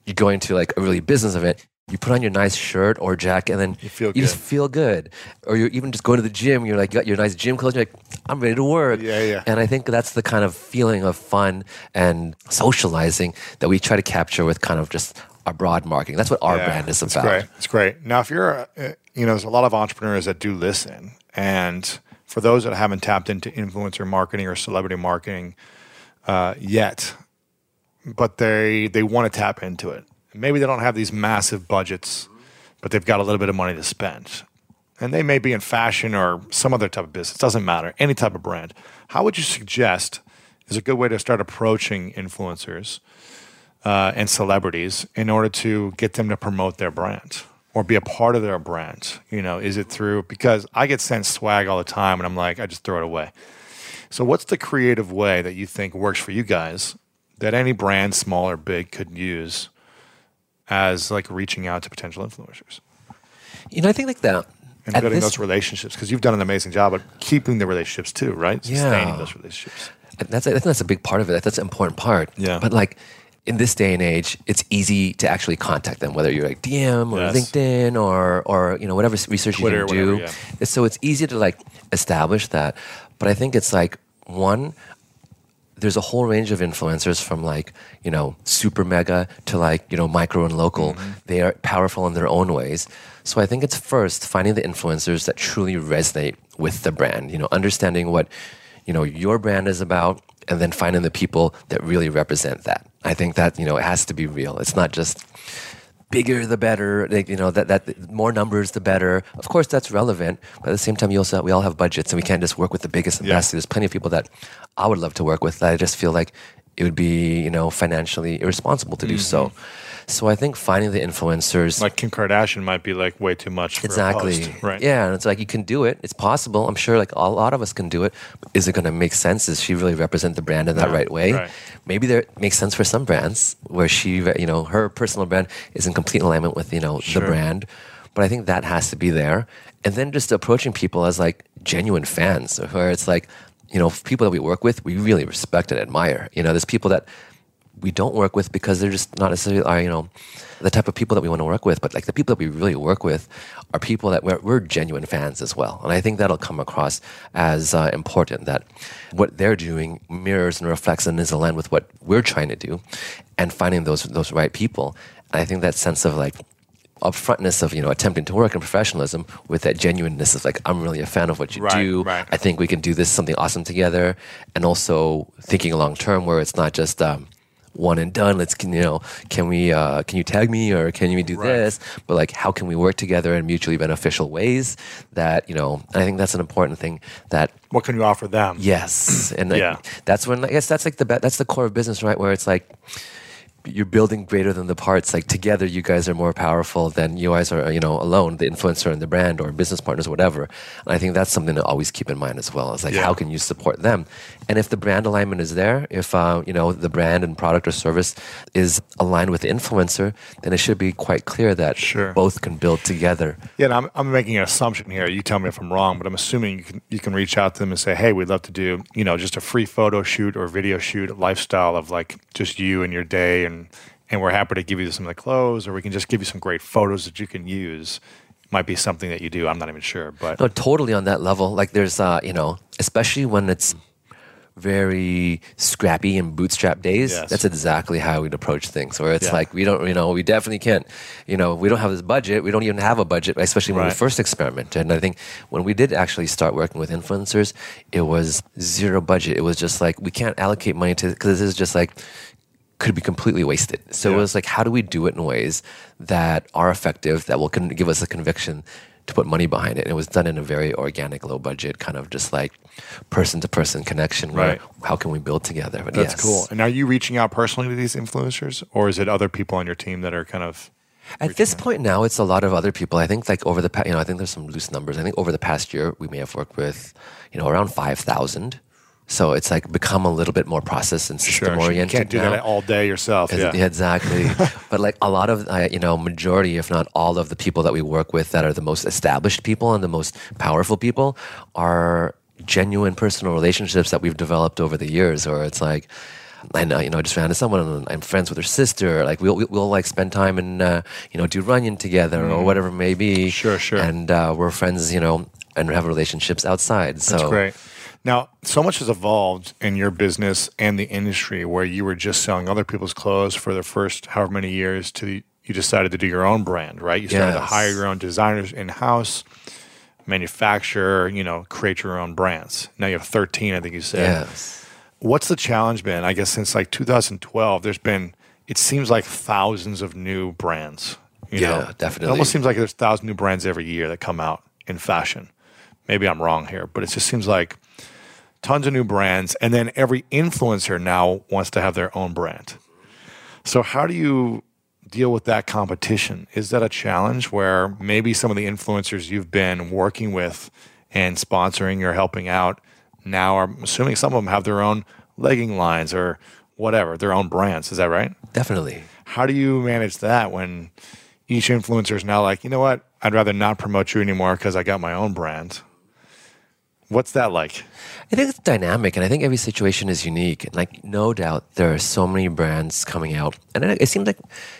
you're going to like a really business event. You put on your nice shirt or jacket, and then You feel just feel good. Or you're even just going to the gym. You're like, you got your nice gym clothes. You're like, I'm ready to work. Yeah, yeah. And I think that's the kind of feeling of fun and socializing that we try to capture with kind of just our broad marketing. That's what our Yeah, brand is about. it's great. It's great. Now, if you're, uh, you know, there's a lot of entrepreneurs that do listen, and for those that haven't tapped into influencer marketing or celebrity marketing uh, yet, but they they want to tap into it. Maybe they don't have these massive budgets, but they've got a little bit of money to spend, and they may be in fashion or some other type of business. Doesn't matter, any type of brand. How would you suggest is a good way to start approaching influencers? uh, and celebrities in order to get them to promote their brand or be a part of their brand? You know, is it through because I get sent swag all the time and I'm like, I just throw it away. So, what's the creative way that you think works for you guys that any brand, small or big, could use as like reaching out to potential influencers You know, I think like that. and at building this- those relationships? Because you've done an amazing job at keeping the relationships too, right? Sustaining Yeah. those relationships. that's I think that's a big part of it. That's an important part. Yeah. But like in this day and age, it's easy to actually contact them, whether you're like DM or Yes. LinkedIn or or you know whatever research Twitter, you can do. whatever, yeah. So it's easy to like establish that. But I think it's like one. There's a whole range of influencers from like you know super mega to like you know micro and local. Mm-hmm. They are powerful in their own ways. So I think it's first finding the influencers that truly resonate with the brand. You know, understanding what you know your brand is about and then finding the people that really represent that. I think that you know it has to be real. It's not just bigger the better. Like, you know that that more numbers the better. Of course, that's relevant, but at the same time, you also we all have budgets, and we can't just work with the biggest and Yeah. best. There's plenty of people that I would love to work with. That I just feel like it would be you know financially irresponsible to do mm-hmm. so. So I think finding the influencers. Like Kim Kardashian might be like way too much. For Exactly. Host, right. Yeah, and it's like you can do it. It's possible. I'm sure like a lot of us can do it. Is it going to make sense? Does she really represent the brand in that Yeah, right way? right. Maybe there makes sense for some brands where she, you know, her personal brand is in complete alignment with you know Sure. the brand. But I think that has to be there. And then just approaching people as like genuine fans, where it's like, you know, people that we work with, we really respect and admire. You know, there's people that we don't work with because they're just not necessarily are you know the type of people that we want to work with but like the people that we really work with are people that we're, we're genuine fans as well and i think that'll come across as uh, important that what they're doing mirrors and reflects and is aligned with what we're trying to do and finding those those right people and i think that sense of like upfrontness of you know attempting to work in professionalism with that genuineness of like I'm really a fan of what you Right, do. right. I think we can do this something awesome together, and also thinking long term where it's not just um, one and done. Let's can you know can we uh, can you tag me or can you do Right. this? But like how can we work together in mutually beneficial ways? That you know I think that's an important thing that What can you offer them? Yes, and Yeah. that's when I guess that's like the that's the core of business, right? Where it's like you're building greater than the parts. Like together, you guys are more powerful than you guys are, you know, alone. The influencer and the brand or business partners, or whatever. And I think that's something to always keep in mind as well. Is like Yeah. how can you support them? And if the brand alignment is there, if uh, you know the brand and product or service is aligned with the influencer, then it should be quite clear that Sure. both can build together. Yeah, and I'm, I'm making an assumption here. You tell me if I'm wrong, but I'm assuming you can you can reach out to them and say, "Hey, we'd love to do you know just a free photo shoot or video shoot, lifestyle of like just you and your day, and and we're happy to give you some of the clothes, or we can just give you some great photos that you can use." Might be something that you do. I'm not even sure, but No, totally on that level. Like there's, uh, you know, especially when it's very scrappy and bootstrap days. Yes. That's exactly how we'd approach things. Where it's Yeah. like we don't, you know, we definitely can't, you know, we don't have this budget. We don't even have a budget, especially when we first experimented. And I think when we did actually start working with influencers, it was zero budget. It was just like we can't allocate money to because this is just like could be completely wasted. So Yeah. it was like, how do we do it in ways that are effective, that will con- give us a conviction to put money behind it? And it was done in a very organic, low budget, kind of just like person to person connection. Where Right. how can we build together? But that's yes. cool. And are you reaching out personally to these influencers, or is it other people on your team that are kind of At this point now, it's a lot of other people. I think like over the past, you know, I think there's some loose numbers. I think over the past year, we may have worked with, you know, around five thousand. So it's like become a little bit more process and system oriented. Sure. You can't do now. that all day yourself. Is Yeah. exactly. but like a lot of, uh, you know, majority, if not all of the people that we work with that are the most established people and the most powerful people are genuine personal relationships that we've developed over the years. Or it's like, I know, you know, I just ran into someone and I'm friends with her sister. Like we'll, we'll, we'll like spend time and, uh, you know, do Runyon together or whatever it may be. Mm. Sure, sure. And uh, we're friends, you know, and have relationships outside. So That's great. Now, so much has evolved in your business and the industry where you were just selling other people's clothes for the first however many years to you decided to do your own brand, right? You started to hire your own designers in house, manufacture, you know, create your own brands. Now you have 13, I think you said. Yes. What's the challenge been? I guess since like 2012, there's been, it seems like thousands of new brands. You Yeah, know? It definitely. almost seems like there's a thousand new brands every year that come out in fashion. Maybe I'm wrong here, but it just seems like tons of new brands. And then every influencer now wants to have their own brand. So, how do you deal with that competition? Is that a challenge where maybe some of the influencers you've been working with and sponsoring or helping out now are I'm assuming some of them have their own legging lines or whatever, their own brands? Is that right? Definitely. How do you manage that when each influencer is now like, you know what, I'd rather not promote you anymore because I got my own brand? What's that like? I think it's dynamic, and I think every situation is unique. And like, no doubt, there are so many brands coming out, and it, it seems like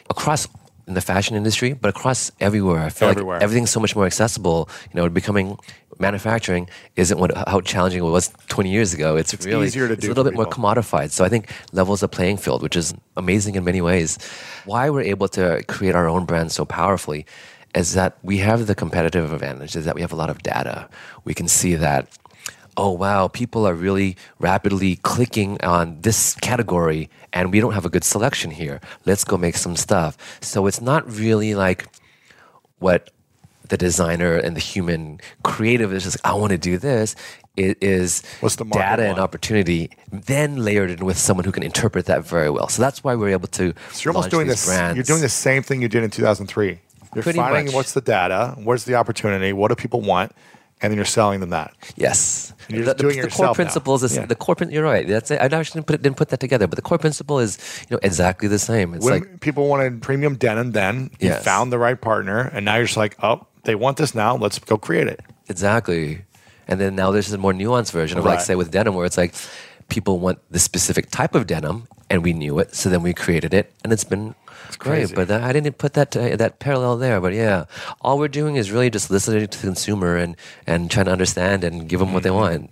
across in the fashion industry, but across everywhere, I feel Everywhere. like everything's so much more accessible. You know, becoming manufacturing isn't what how challenging it was 20 years ago. It's, really easier to it's do a little bit more commodified. So I think levels the playing field, which is amazing in many ways. Why we're able to create our own brand so powerfully is that we have the competitive advantage is that we have a lot of data. We can see that oh wow, people are really rapidly clicking on this category and we don't have a good selection here. Let's go make some stuff. So it's not really like what the designer and the human creative is just I want to do this. It is What's the data and opportunity, then layered in with someone who can interpret that very well. So that's why we're able to. So you're almost doing this. Brands. You're doing the same thing you did in 2003. You're Pretty finding much. what's the data, where's the opportunity, what do people want, and then you're selling them that. Yes. And you're the, just doing the, the core principles is Yeah. the core. You're right. That's it. I actually didn't put, it, didn't put that together, but the core principle is you know exactly the same. It's when like people wanted premium denim, then you Yes. found the right partner, and now you're just like, oh, they want this now. Let's go create it. Exactly. And then now there's a more nuanced version of like say with denim where it's like people want this specific type of denim and we knew it, so then we created it and it's been crazy. great. But uh, I didn't put that uh, that parallel there. But yeah, all we're doing is really just listening to the consumer and and trying to understand and give them what they want.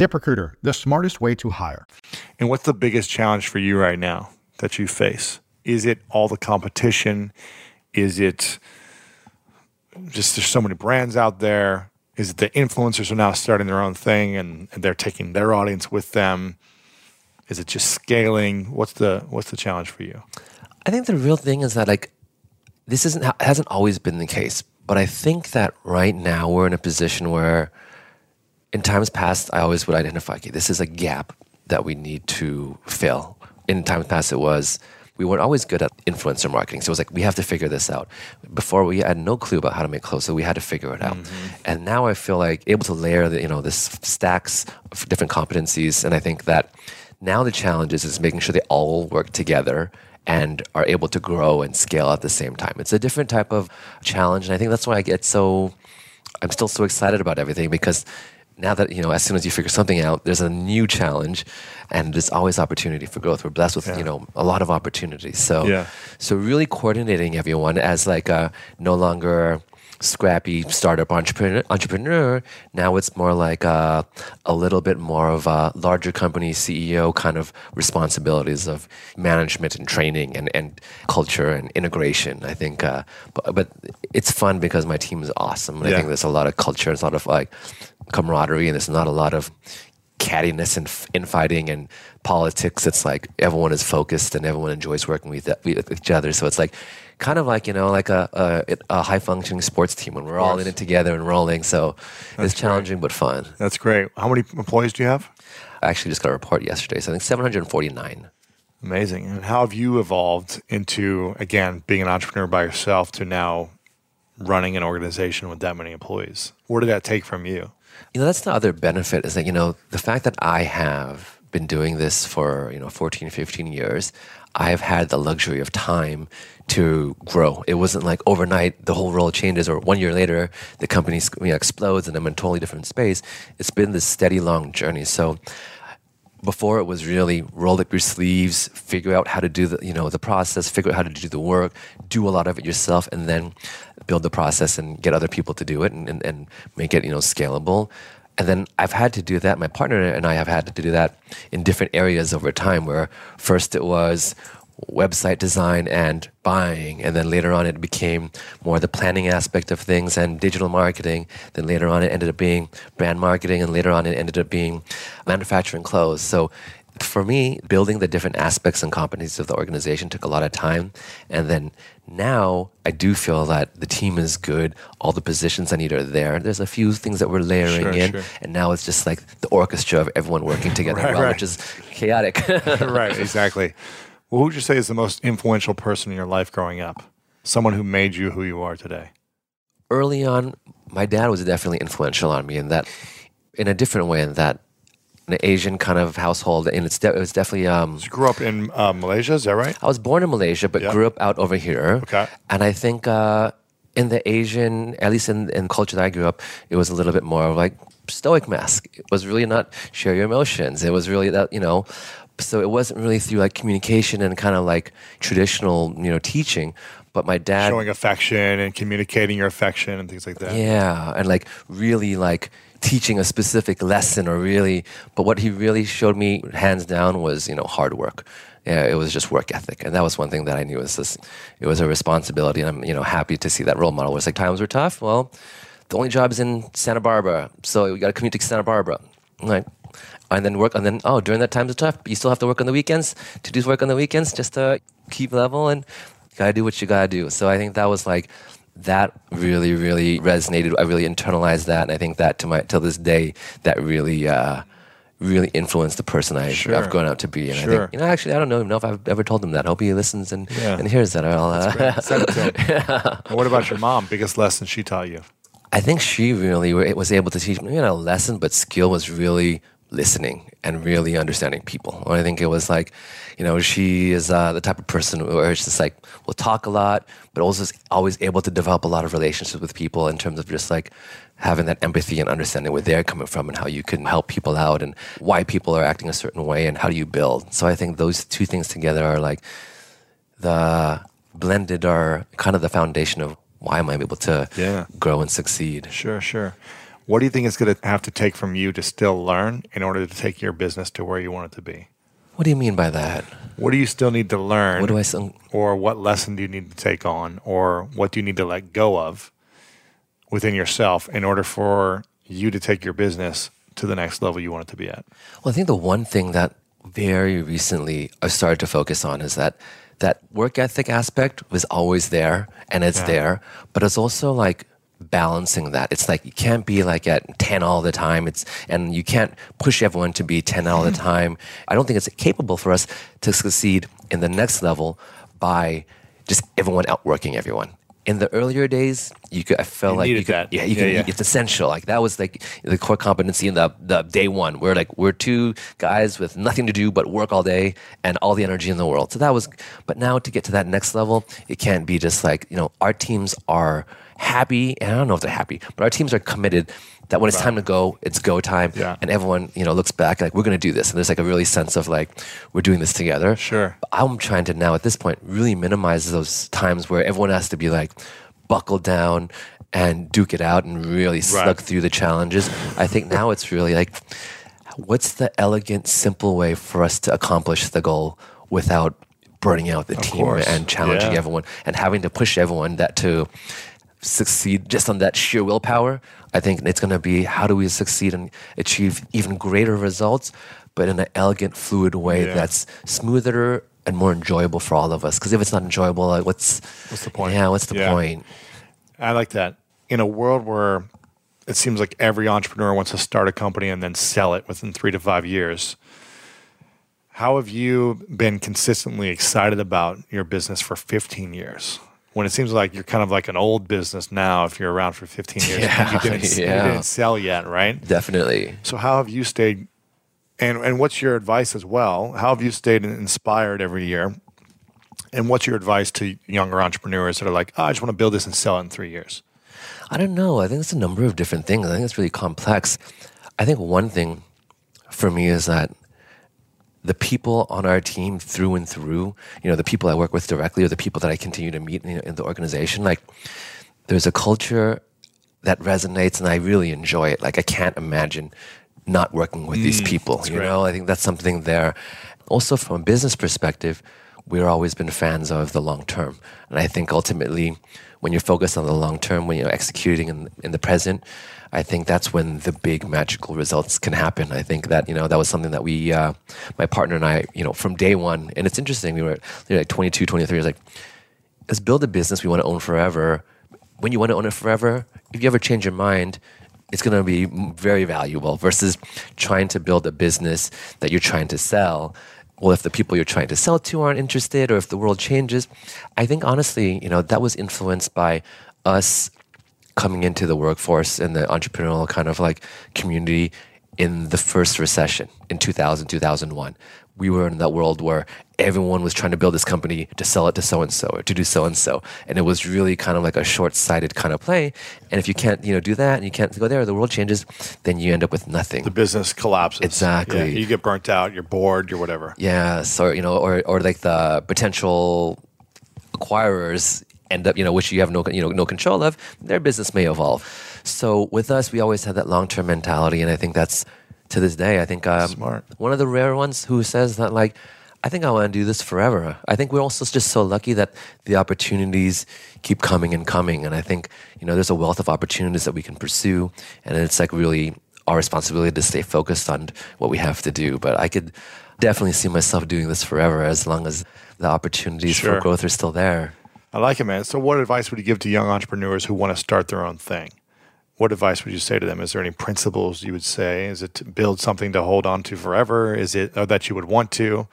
ZipRecruiter, the smartest way to hire. And what's the biggest challenge for you right now that you face? Is it all the competition? Is it just there's so many brands out there? Is it the influencers are now starting their own thing and, and they're taking their audience with them? Is it just scaling? What's the what's the challenge for you? I think the real thing is that like this isn't hasn't always been the case, but I think that right now we're in a position where in times past I always would identify okay, this is a gap that we need to fill. In times past it was we weren't always good at influencer marketing. So it was like we have to figure this out. Before we had no clue about how to make clothes, so we had to figure it out. Mm-hmm. And now I feel like able to layer the, you know this stacks of different competencies and I think that now the challenge is, is making sure they all work together and are able to grow and scale at the same time. It's a different type of challenge, and I think that's why I get so. I'm still so excited about everything because now that you know, as soon as you figure something out, there's a new challenge, and there's always opportunity for growth. We're blessed with you know a lot of opportunities. So Yeah. so really coordinating everyone as like a no longer scrappy startup entrepreneur. Entrepreneur now it's more like a, a little bit more of a larger company CEO kind of responsibilities of management and training and, and culture and integration. I think, uh, but, but it's fun because my team is awesome. And Yeah. I think there's a lot of culture, there's a lot of like camaraderie, and there's not a lot of cattiness and infighting and politics. It's like everyone is focused and everyone enjoys working with, with each other. So it's like kind of like you know like a a, a high functioning sports team when we're all in it together and rolling. So it's challenging but fun. That's great. How many employees do you have? I actually just got a report yesterday. So I think 749. Amazing. And how have you evolved into again being an entrepreneur by yourself to now running an organization with that many employees? Where did that take from you? You know, that's the other benefit is that, you know, the fact that I have been doing this for, you know, 14, 15 years, I've had the luxury of time to grow. It wasn't like overnight the whole world changes, or one year later the company you know, explodes and I'm in a totally different space. It's been this steady, long journey. So before it was really roll up your sleeves, figure out how to do the you know the process, figure out how to do the work, do a lot of it yourself, and then build the process and get other people to do it and, and, and make it you know scalable. And then I've had to do that. My partner and I have had to do that in different areas over time. Where first it was website design and buying. And then later on, it became more the planning aspect of things and digital marketing. Then later on, it ended up being brand marketing. And later on, it ended up being manufacturing clothes. So for me, building the different aspects and competencies of the organization took a lot of time. And then now I do feel that the team is good. All the positions I need are there. There's a few things that we're layering Sure, in. sure. And now it's just like the orchestra of everyone working together Right, well, right. which is chaotic. right, exactly. Well, who would you say is the most influential person in your life growing up? Someone who made you who you are today. early on, my dad was definitely influential on me in that, in a different way, in that, an Asian kind of household, and it's de- it was definitely. Um, You grew up in uh, Malaysia, is that right? I was born in Malaysia, but Yeah. grew up out over here. Okay. and I think uh, in the Asian, at least in in the culture that I grew up, it was a little bit more of like stoic mask. It was really not share your emotions. It was really that you know. So it wasn't really through like communication and kind of like traditional, you know, teaching. But my dad Showing affection and communicating your affection and things like that. Yeah, and like really like teaching a specific lesson or really, but what he really showed me hands down was you know hard work. Yeah, it was just work ethic, and that was one thing that I knew was this. It was a responsibility, and I'm you know happy to see that role model. It's like times were tough. Well, the only job is in Santa Barbara, so we got to commute to Santa Barbara. Like, and then work, and then oh, during that times are tough, but you still have to work on the weekends to do work on the weekends just to keep level and you gotta do what you gotta do. So I think that was like that really, really resonated. I really internalized that, and I think that to my till this day, that really, uh, really influenced the person I, Sure. I've grown up to be. And I Sure. think, you know, actually, I don't know, know if I've ever told him that. I hope he listens and Yeah. and hears that. I'll, uh, Send it to him. And what about your mom? Biggest lesson she taught you? I think she really was able to teach me you not a lesson, but skill was really listening and really understanding people. And I think it was like, you know, she is uh, the type of person where it's just like we'll talk a lot, but also is always able to develop a lot of relationships with people in terms of just like having that empathy and understanding where they're coming from and how you can help people out and why people are acting a certain way and how do you build. So I think those two things together are like the blended are kind of the foundation of why am I able to Yeah. grow and succeed. Sure, sure. What do you think it's going to have to take from you to still learn in order to take your business to where you want it to be? What do you mean by that? What do you still need to learn? What do I say? or what lesson do you need to take on or what do you need to let go of within yourself in order for you to take your business to the next level you want it to be at Well, I think the one thing that very recently I started to focus on is that that work ethic aspect was always there and it's Yeah. there, but it's also like balancing that. It's like you can't be like at 10 all the time. It's and you can't push everyone to be 10 all the time. I don't think it's capable for us to succeed in the next level by just everyone outworking everyone. In the earlier days, you could I felt You like you could that. yeah, you Yeah, yeah. it's essential. Like that was like the core competency in the the day one. We're like we're two guys with nothing to do but work all day and all the energy in the world. So that was. But now to get to that next level, it can't be just like you know our teams are happy, and I don't know if they're happy, but our teams are committed. That when it's time to go, it's go time, Yeah. and everyone you know looks back like we're going to do this, and there's like a really sense of like we're doing this together. Sure. But I'm trying to now at this point really minimize those times where everyone has to be like buckled down and duke it out and really slug through the challenges. I think now it's really like what's the elegant, simple way for us to accomplish the goal without burning out the team course. and challenging Yeah. everyone and having to push everyone that to succeed just on that sheer willpower. I think it's going to be how do we succeed and achieve even greater results, but in an elegant, fluid way Yeah. that's smoother and more enjoyable for all of us. Because if it's not enjoyable, like what's What's the point? Yeah, what's the Yeah. point? i like that in a world where it seems like every entrepreneur wants to start a company and then sell it within three to five years how have you been consistently excited about your business for 15 years when it seems like you're kind of like an old business now if you're around for 15 years and you didn't, you didn't sell yet right Definitely. So how have you stayed and and what's your advice as well? How have you stayed inspired every year And what's your advice to younger entrepreneurs that are like, oh, I just want to build this and sell it in three years? I don't know. I think it's a number of different things. I think it's really complex. I think one thing for me is that the people on our team through and through, you know, the people I work with directly or the people that I continue to meet in, in the organization, like there's a culture that resonates and I really enjoy it. Like I can't imagine not working with mm, these people. You great. know, I think that's something there. Also from a business perspective, we've always been fans of the long term. And I think ultimately when you're focused on the long term, when you're executing in, in the present, I think that's when the big magical results can happen. I think that you know that was something that we, uh, my partner and I, you know, from day one, and it's interesting. We were like 22, 23 years like, let's build a business we want to own forever. When you want to own it forever, if you ever change your mind, it's going to be very valuable versus trying to build a business that you're trying to sell well, if the people you're trying to sell to aren't interested or if the world changes, I think honestly, you know, that was influenced by us coming into the workforce and the entrepreneurial kind of like community in the first recession in 2000, 2001. We were in that world where everyone was trying to build this company to sell it to so and so or to do so and so. And it was really kind of like a short sighted kind of play. And if you can't, you know, do that and you can't go there, the world changes, then you end up with nothing. The business collapses. Exactly. Yeah, you get burnt out, you're bored, you're whatever. Yeah. So, you know, or, or like the potential acquirers end up, you know, which you have no, you know, no control of, their business may evolve. So with us, we always had that long term mentality, and I think that's to this day. I think um, smart. One of the rare ones who says that, like, I think I want to do this forever. I think we're also just so lucky that the opportunities keep coming and coming, and I think you know there's a wealth of opportunities that we can pursue, and it's like really our responsibility to stay focused on what we have to do. But I could definitely see myself doing this forever as long as the opportunities sure. for growth are still there. I like it, man. So, what advice would you give to young entrepreneurs who want to start their own thing? What advice would you say to them? Is there any principles you would say? Is it to build something to hold on to forever? Is it uh, that you would want to?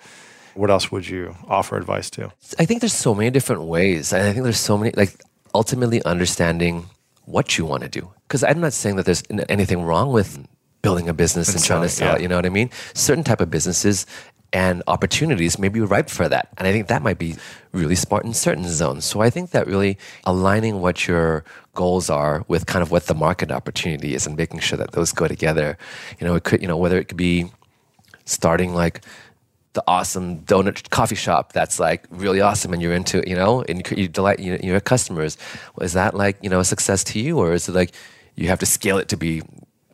What else would you offer advice to? I think there's so many different ways. And I think there's so many, like, ultimately understanding what you want to do. Because I'm not saying that there's anything wrong with building a business and, and trying to sell yeah. it. You know what I mean? Certain type of businesses and opportunities may be ripe for that. And I think that might be really smart in certain zones. So I think that really aligning what your goals are with kind of what the market opportunity is and making sure that those go together. You know, it could, you know, whether it could be starting like the awesome donut coffee shop that's like really awesome and you're into it, you know, and you delight your customers. Is that like, you know, a success to you or is it like you have to scale it to be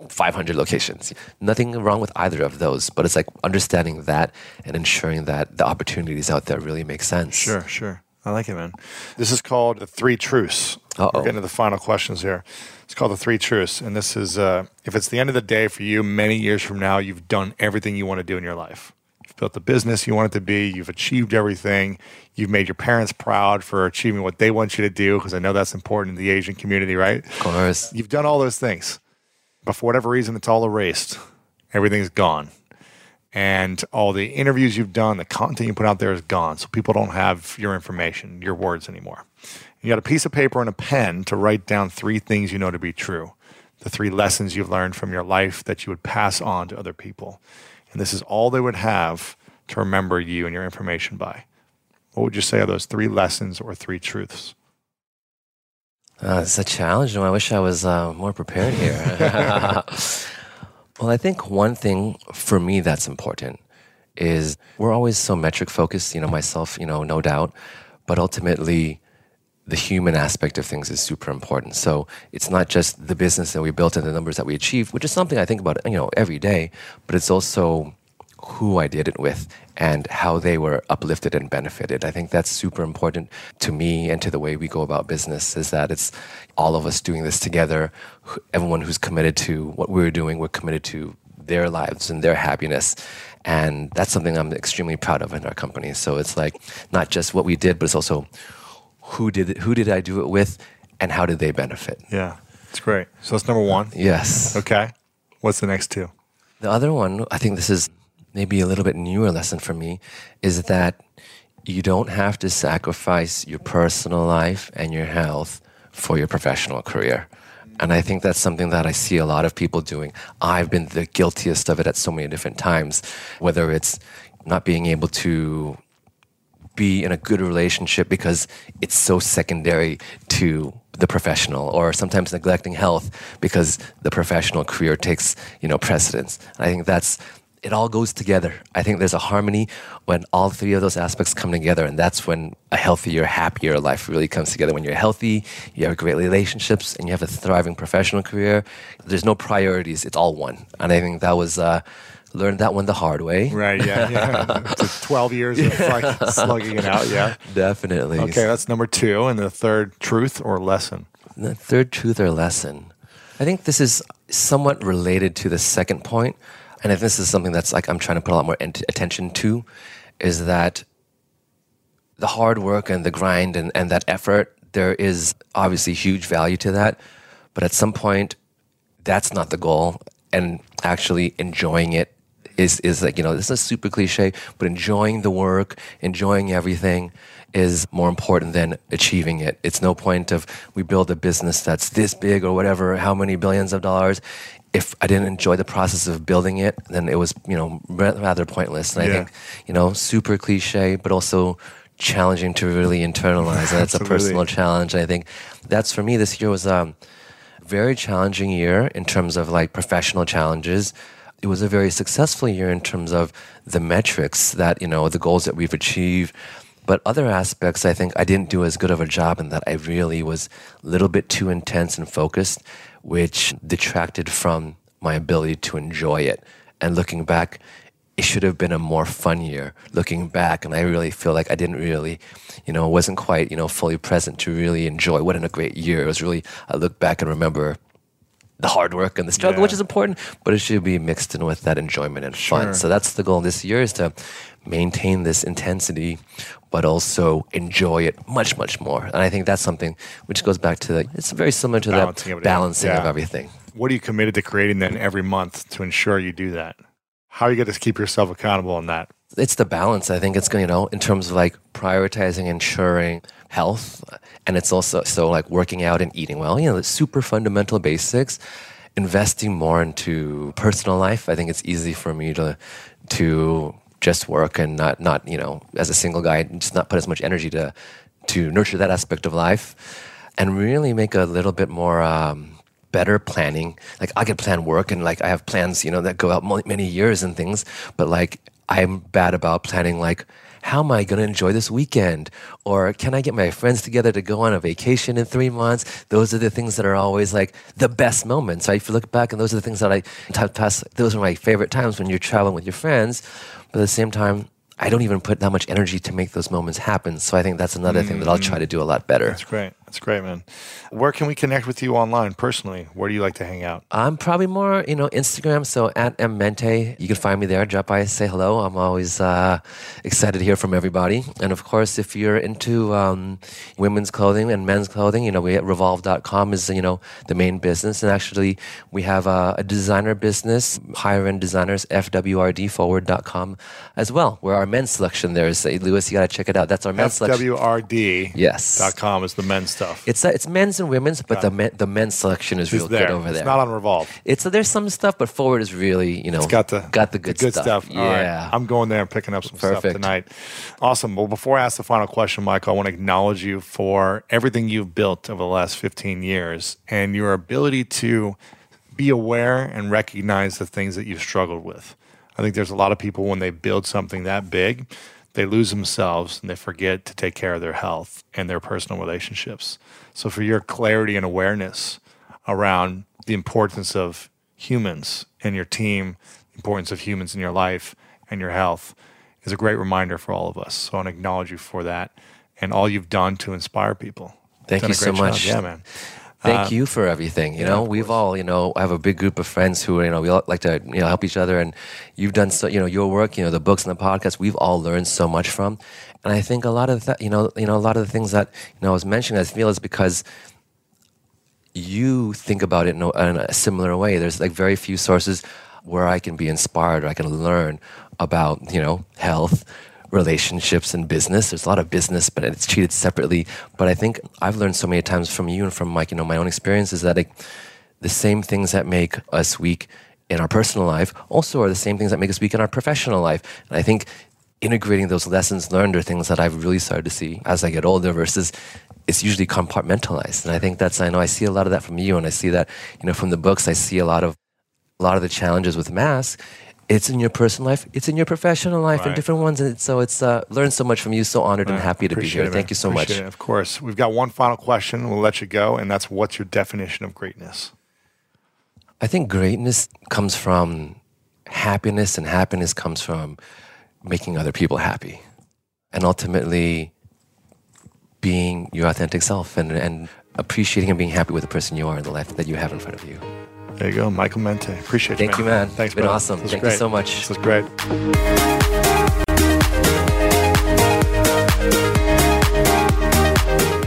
500 locations. Nothing wrong with either of those, but it's like understanding that and ensuring that the opportunities out there really make sense. Sure, sure. I like it, man. This is called the three truths. Uh-oh. We're getting to the final questions here. It's called the three truths, and this is uh, if it's the end of the day for you, many years from now, you've done everything you want to do in your life. You've built the business you want it to be. You've achieved everything. You've made your parents proud for achieving what they want you to do, because I know that's important in the Asian community, right? Of course. You've done all those things but for whatever reason, it's all erased. Everything's gone. And all the interviews you've done, the content you put out there is gone. So people don't have your information, your words anymore. You got a piece of paper and a pen to write down three things you know to be true, the three lessons you've learned from your life that you would pass on to other people. And this is all they would have to remember you and your information by. What would you say are those three lessons or three truths? Uh, it's a challenge, and I wish I was uh, more prepared here. well, I think one thing for me that's important is we're always so metric focused, you know, myself, you know, no doubt, but ultimately, the human aspect of things is super important. So it's not just the business that we built and the numbers that we achieved, which is something I think about, you know, every day, but it's also who I did it with and how they were uplifted and benefited. I think that's super important to me and to the way we go about business is that it's all of us doing this together. Everyone who's committed to what we're doing, we're committed to their lives and their happiness. And that's something I'm extremely proud of in our company. So it's like not just what we did, but it's also who did it, who did I do it with and how did they benefit? Yeah. It's great. So that's number 1. Yes. Okay. What's the next two? The other one, I think this is maybe a little bit newer lesson for me is that you don't have to sacrifice your personal life and your health for your professional career. And I think that's something that I see a lot of people doing. I've been the guiltiest of it at so many different times, whether it's not being able to be in a good relationship because it's so secondary to the professional or sometimes neglecting health because the professional career takes you know precedence i think that's it all goes together i think there's a harmony when all three of those aspects come together and that's when a healthier happier life really comes together when you're healthy you have great relationships and you have a thriving professional career there's no priorities it's all one and i think that was uh, learned that one the hard way. Right. Yeah. yeah. Twelve years of like slugging it out. Yeah. Definitely. Okay, that's number two, and the third truth or lesson. The third truth or lesson. I think this is somewhat related to the second point, and if this is something that's like I'm trying to put a lot more ent- attention to, is that the hard work and the grind and, and that effort. There is obviously huge value to that, but at some point, that's not the goal. And actually enjoying it is is like you know this is super cliche, but enjoying the work, enjoying everything is more important than achieving it. It's no point of we build a business that's this big or whatever, how many billions of dollars. If I didn't enjoy the process of building it, then it was you know rather pointless. And yeah. I think you know super cliche, but also challenging to really internalize. That's a personal challenge. I think that's for me. This year was a very challenging year in terms of like professional challenges it was a very successful year in terms of the metrics that you know the goals that we've achieved but other aspects i think i didn't do as good of a job in that i really was a little bit too intense and focused which detracted from my ability to enjoy it. And looking back it should have been a more fun year looking back. And i really feel like i didn't really you know wasn't quite you know fully present to really enjoy. What in a great year. It was really i look back and remember the hard work and the struggle, yeah. which is important, but it should be mixed in with that enjoyment and fun. So that's the goal this year is to maintain this intensity, but also enjoy it much, much more. And I think that's something which goes back to the, it's very similar to balancing that balancing yeah. of everything. What are you committed to creating then every month to ensure you do that? How are you going to keep yourself accountable on that? It's the balance. I think it's going, to, you know, in terms of like prioritizing, ensuring health, and it's also so like working out and eating well. You know, the super fundamental basics. Investing more into personal life. I think it's easy for me to to just work and not not you know as a single guy just not put as much energy to to nurture that aspect of life and really make a little bit more um, better planning. Like I can plan work and like I have plans, you know, that go out many years and things, but like I'm bad about planning like how am I going to enjoy this weekend? Or can I get my friends together to go on a vacation in three months? Those are the things that are always like the best moments. Right? If you look back, and those are the things that I pass, those are my favorite times when you're traveling with your friends. But at the same time, I don't even put that much energy to make those moments happen. So I think that's another mm-hmm. thing that I'll try to do a lot better. That's great. That's great, man. Where can we connect with you online personally? Where do you like to hang out? I'm probably more, you know, Instagram. So at mmente, you can find me there. Drop by, say hello. I'm always uh, excited to hear from everybody. And of course, if you're into um, women's clothing and men's clothing, you know, we at revolve.com is, you know, the main business. And actually, we have a, a designer business, higher end designers, fwrdforward.com as well, where our men's selection there is. Lewis, you got to check it out. That's our men's selection. FWRD. Yes. Dot com is the men's stuff stuff. It's uh, it's men's and women's, but the men, the men's selection is real there. good over there. It's not on Revolve. It's uh, there's some stuff, but forward is really you know it's got the got the good, the good stuff. stuff. Yeah, I'm going there and picking up some Perfect. stuff tonight. Awesome. Well, before I ask the final question, Michael, I want to acknowledge you for everything you've built over the last 15 years and your ability to be aware and recognize the things that you've struggled with. I think there's a lot of people when they build something that big, they lose themselves and they forget to take care of their health and their personal relationships. So, for your clarity and awareness around the importance of humans and your team, the importance of humans in your life and your health is a great reminder for all of us. So, I want to acknowledge you for that and all you've done to inspire people. Thank you so much. Yeah, man. Thank uh, you for everything. You yeah, know, we've all, you know, I have a big group of friends who, you know, we all like to, you know, help each other. And you've done so, you know, your work, you know, the books and the podcast, we've all learned so much from. And I think a lot of that, you know, you know, a lot of the things that you know I was mentioning, I feel is because you think about it in a, in a similar way. There's like very few sources where I can be inspired or I can learn about you know health relationships and business. There's a lot of business, but it's treated separately. But I think I've learned so many times from you and from Mike, you know, my own experiences that like, the same things that make us weak in our personal life also are the same things that make us weak in our professional life. And I think integrating those lessons learned are things that I've really started to see as I get older versus it's usually compartmentalized. And I think that's I know I see a lot of that from you and I see that, you know, from the books, I see a lot of a lot of the challenges with masks it's in your personal life, it's in your professional life, right. and different ones. And so it's uh, learned so much from you. So honored right. and happy to Appreciate be here. It, Thank you so Appreciate much. It, of course, we've got one final question. We'll let you go, and that's what's your definition of greatness? I think greatness comes from happiness, and happiness comes from making other people happy, and ultimately being your authentic self and, and appreciating and being happy with the person you are and the life that you have in front of you. There you go, Michael Mente. Appreciate Thank you, man. Thank you, man. Thanks, it's been awesome. Thank great. you so much. This was great.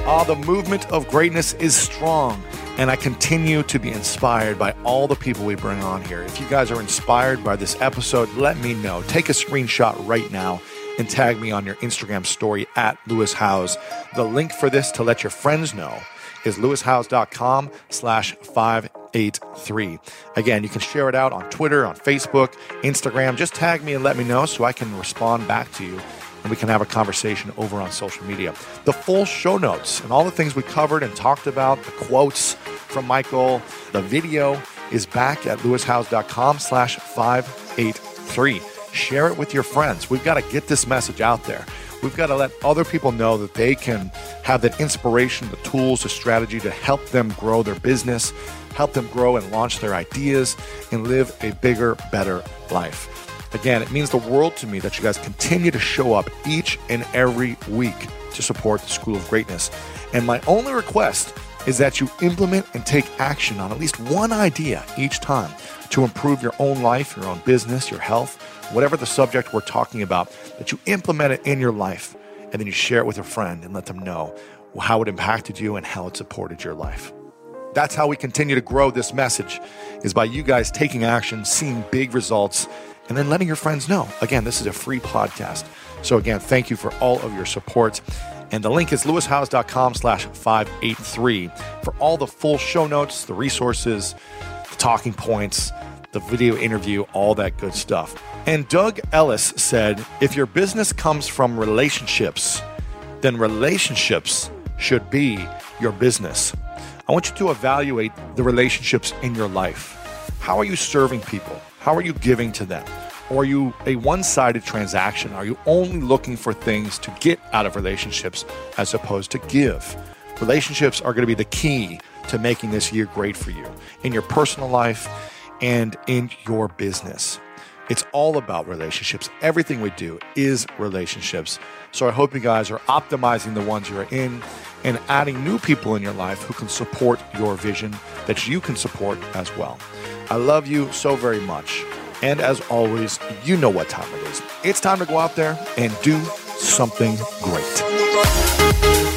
Ah, the movement of greatness is strong, and I continue to be inspired by all the people we bring on here. If you guys are inspired by this episode, let me know. Take a screenshot right now and tag me on your Instagram story at Lewis Howes. The link for this to let your friends know is lewishowes.com slash 583. Again, you can share it out on Twitter, on Facebook, Instagram. Just tag me and let me know so I can respond back to you and we can have a conversation over on social media. The full show notes and all the things we covered and talked about, the quotes from Michael, the video is back at lewishowes.com slash 583. Share it with your friends. We've got to get this message out there. We've got to let other people know that they can have that inspiration, the tools, the strategy to help them grow their business, help them grow and launch their ideas, and live a bigger, better life. Again, it means the world to me that you guys continue to show up each and every week to support the School of Greatness. And my only request is that you implement and take action on at least one idea each time to improve your own life, your own business, your health, whatever the subject we're talking about, that you implement it in your life and then you share it with a friend and let them know how it impacted you and how it supported your life. That's how we continue to grow this message is by you guys taking action, seeing big results, and then letting your friends know. Again, this is a free podcast. So again, thank you for all of your support. And the link is lewishowes.com slash 583 for all the full show notes, the resources, the talking points, the video interview, all that good stuff. And Doug Ellis said if your business comes from relationships, then relationships should be your business. I want you to evaluate the relationships in your life. How are you serving people? How are you giving to them? Or are you a one sided transaction? Are you only looking for things to get out of relationships as opposed to give? Relationships are going to be the key to making this year great for you in your personal life and in your business. It's all about relationships. Everything we do is relationships. So I hope you guys are optimizing the ones you're in and adding new people in your life who can support your vision that you can support as well. I love you so very much. And as always, you know what time it is. It's time to go out there and do something great.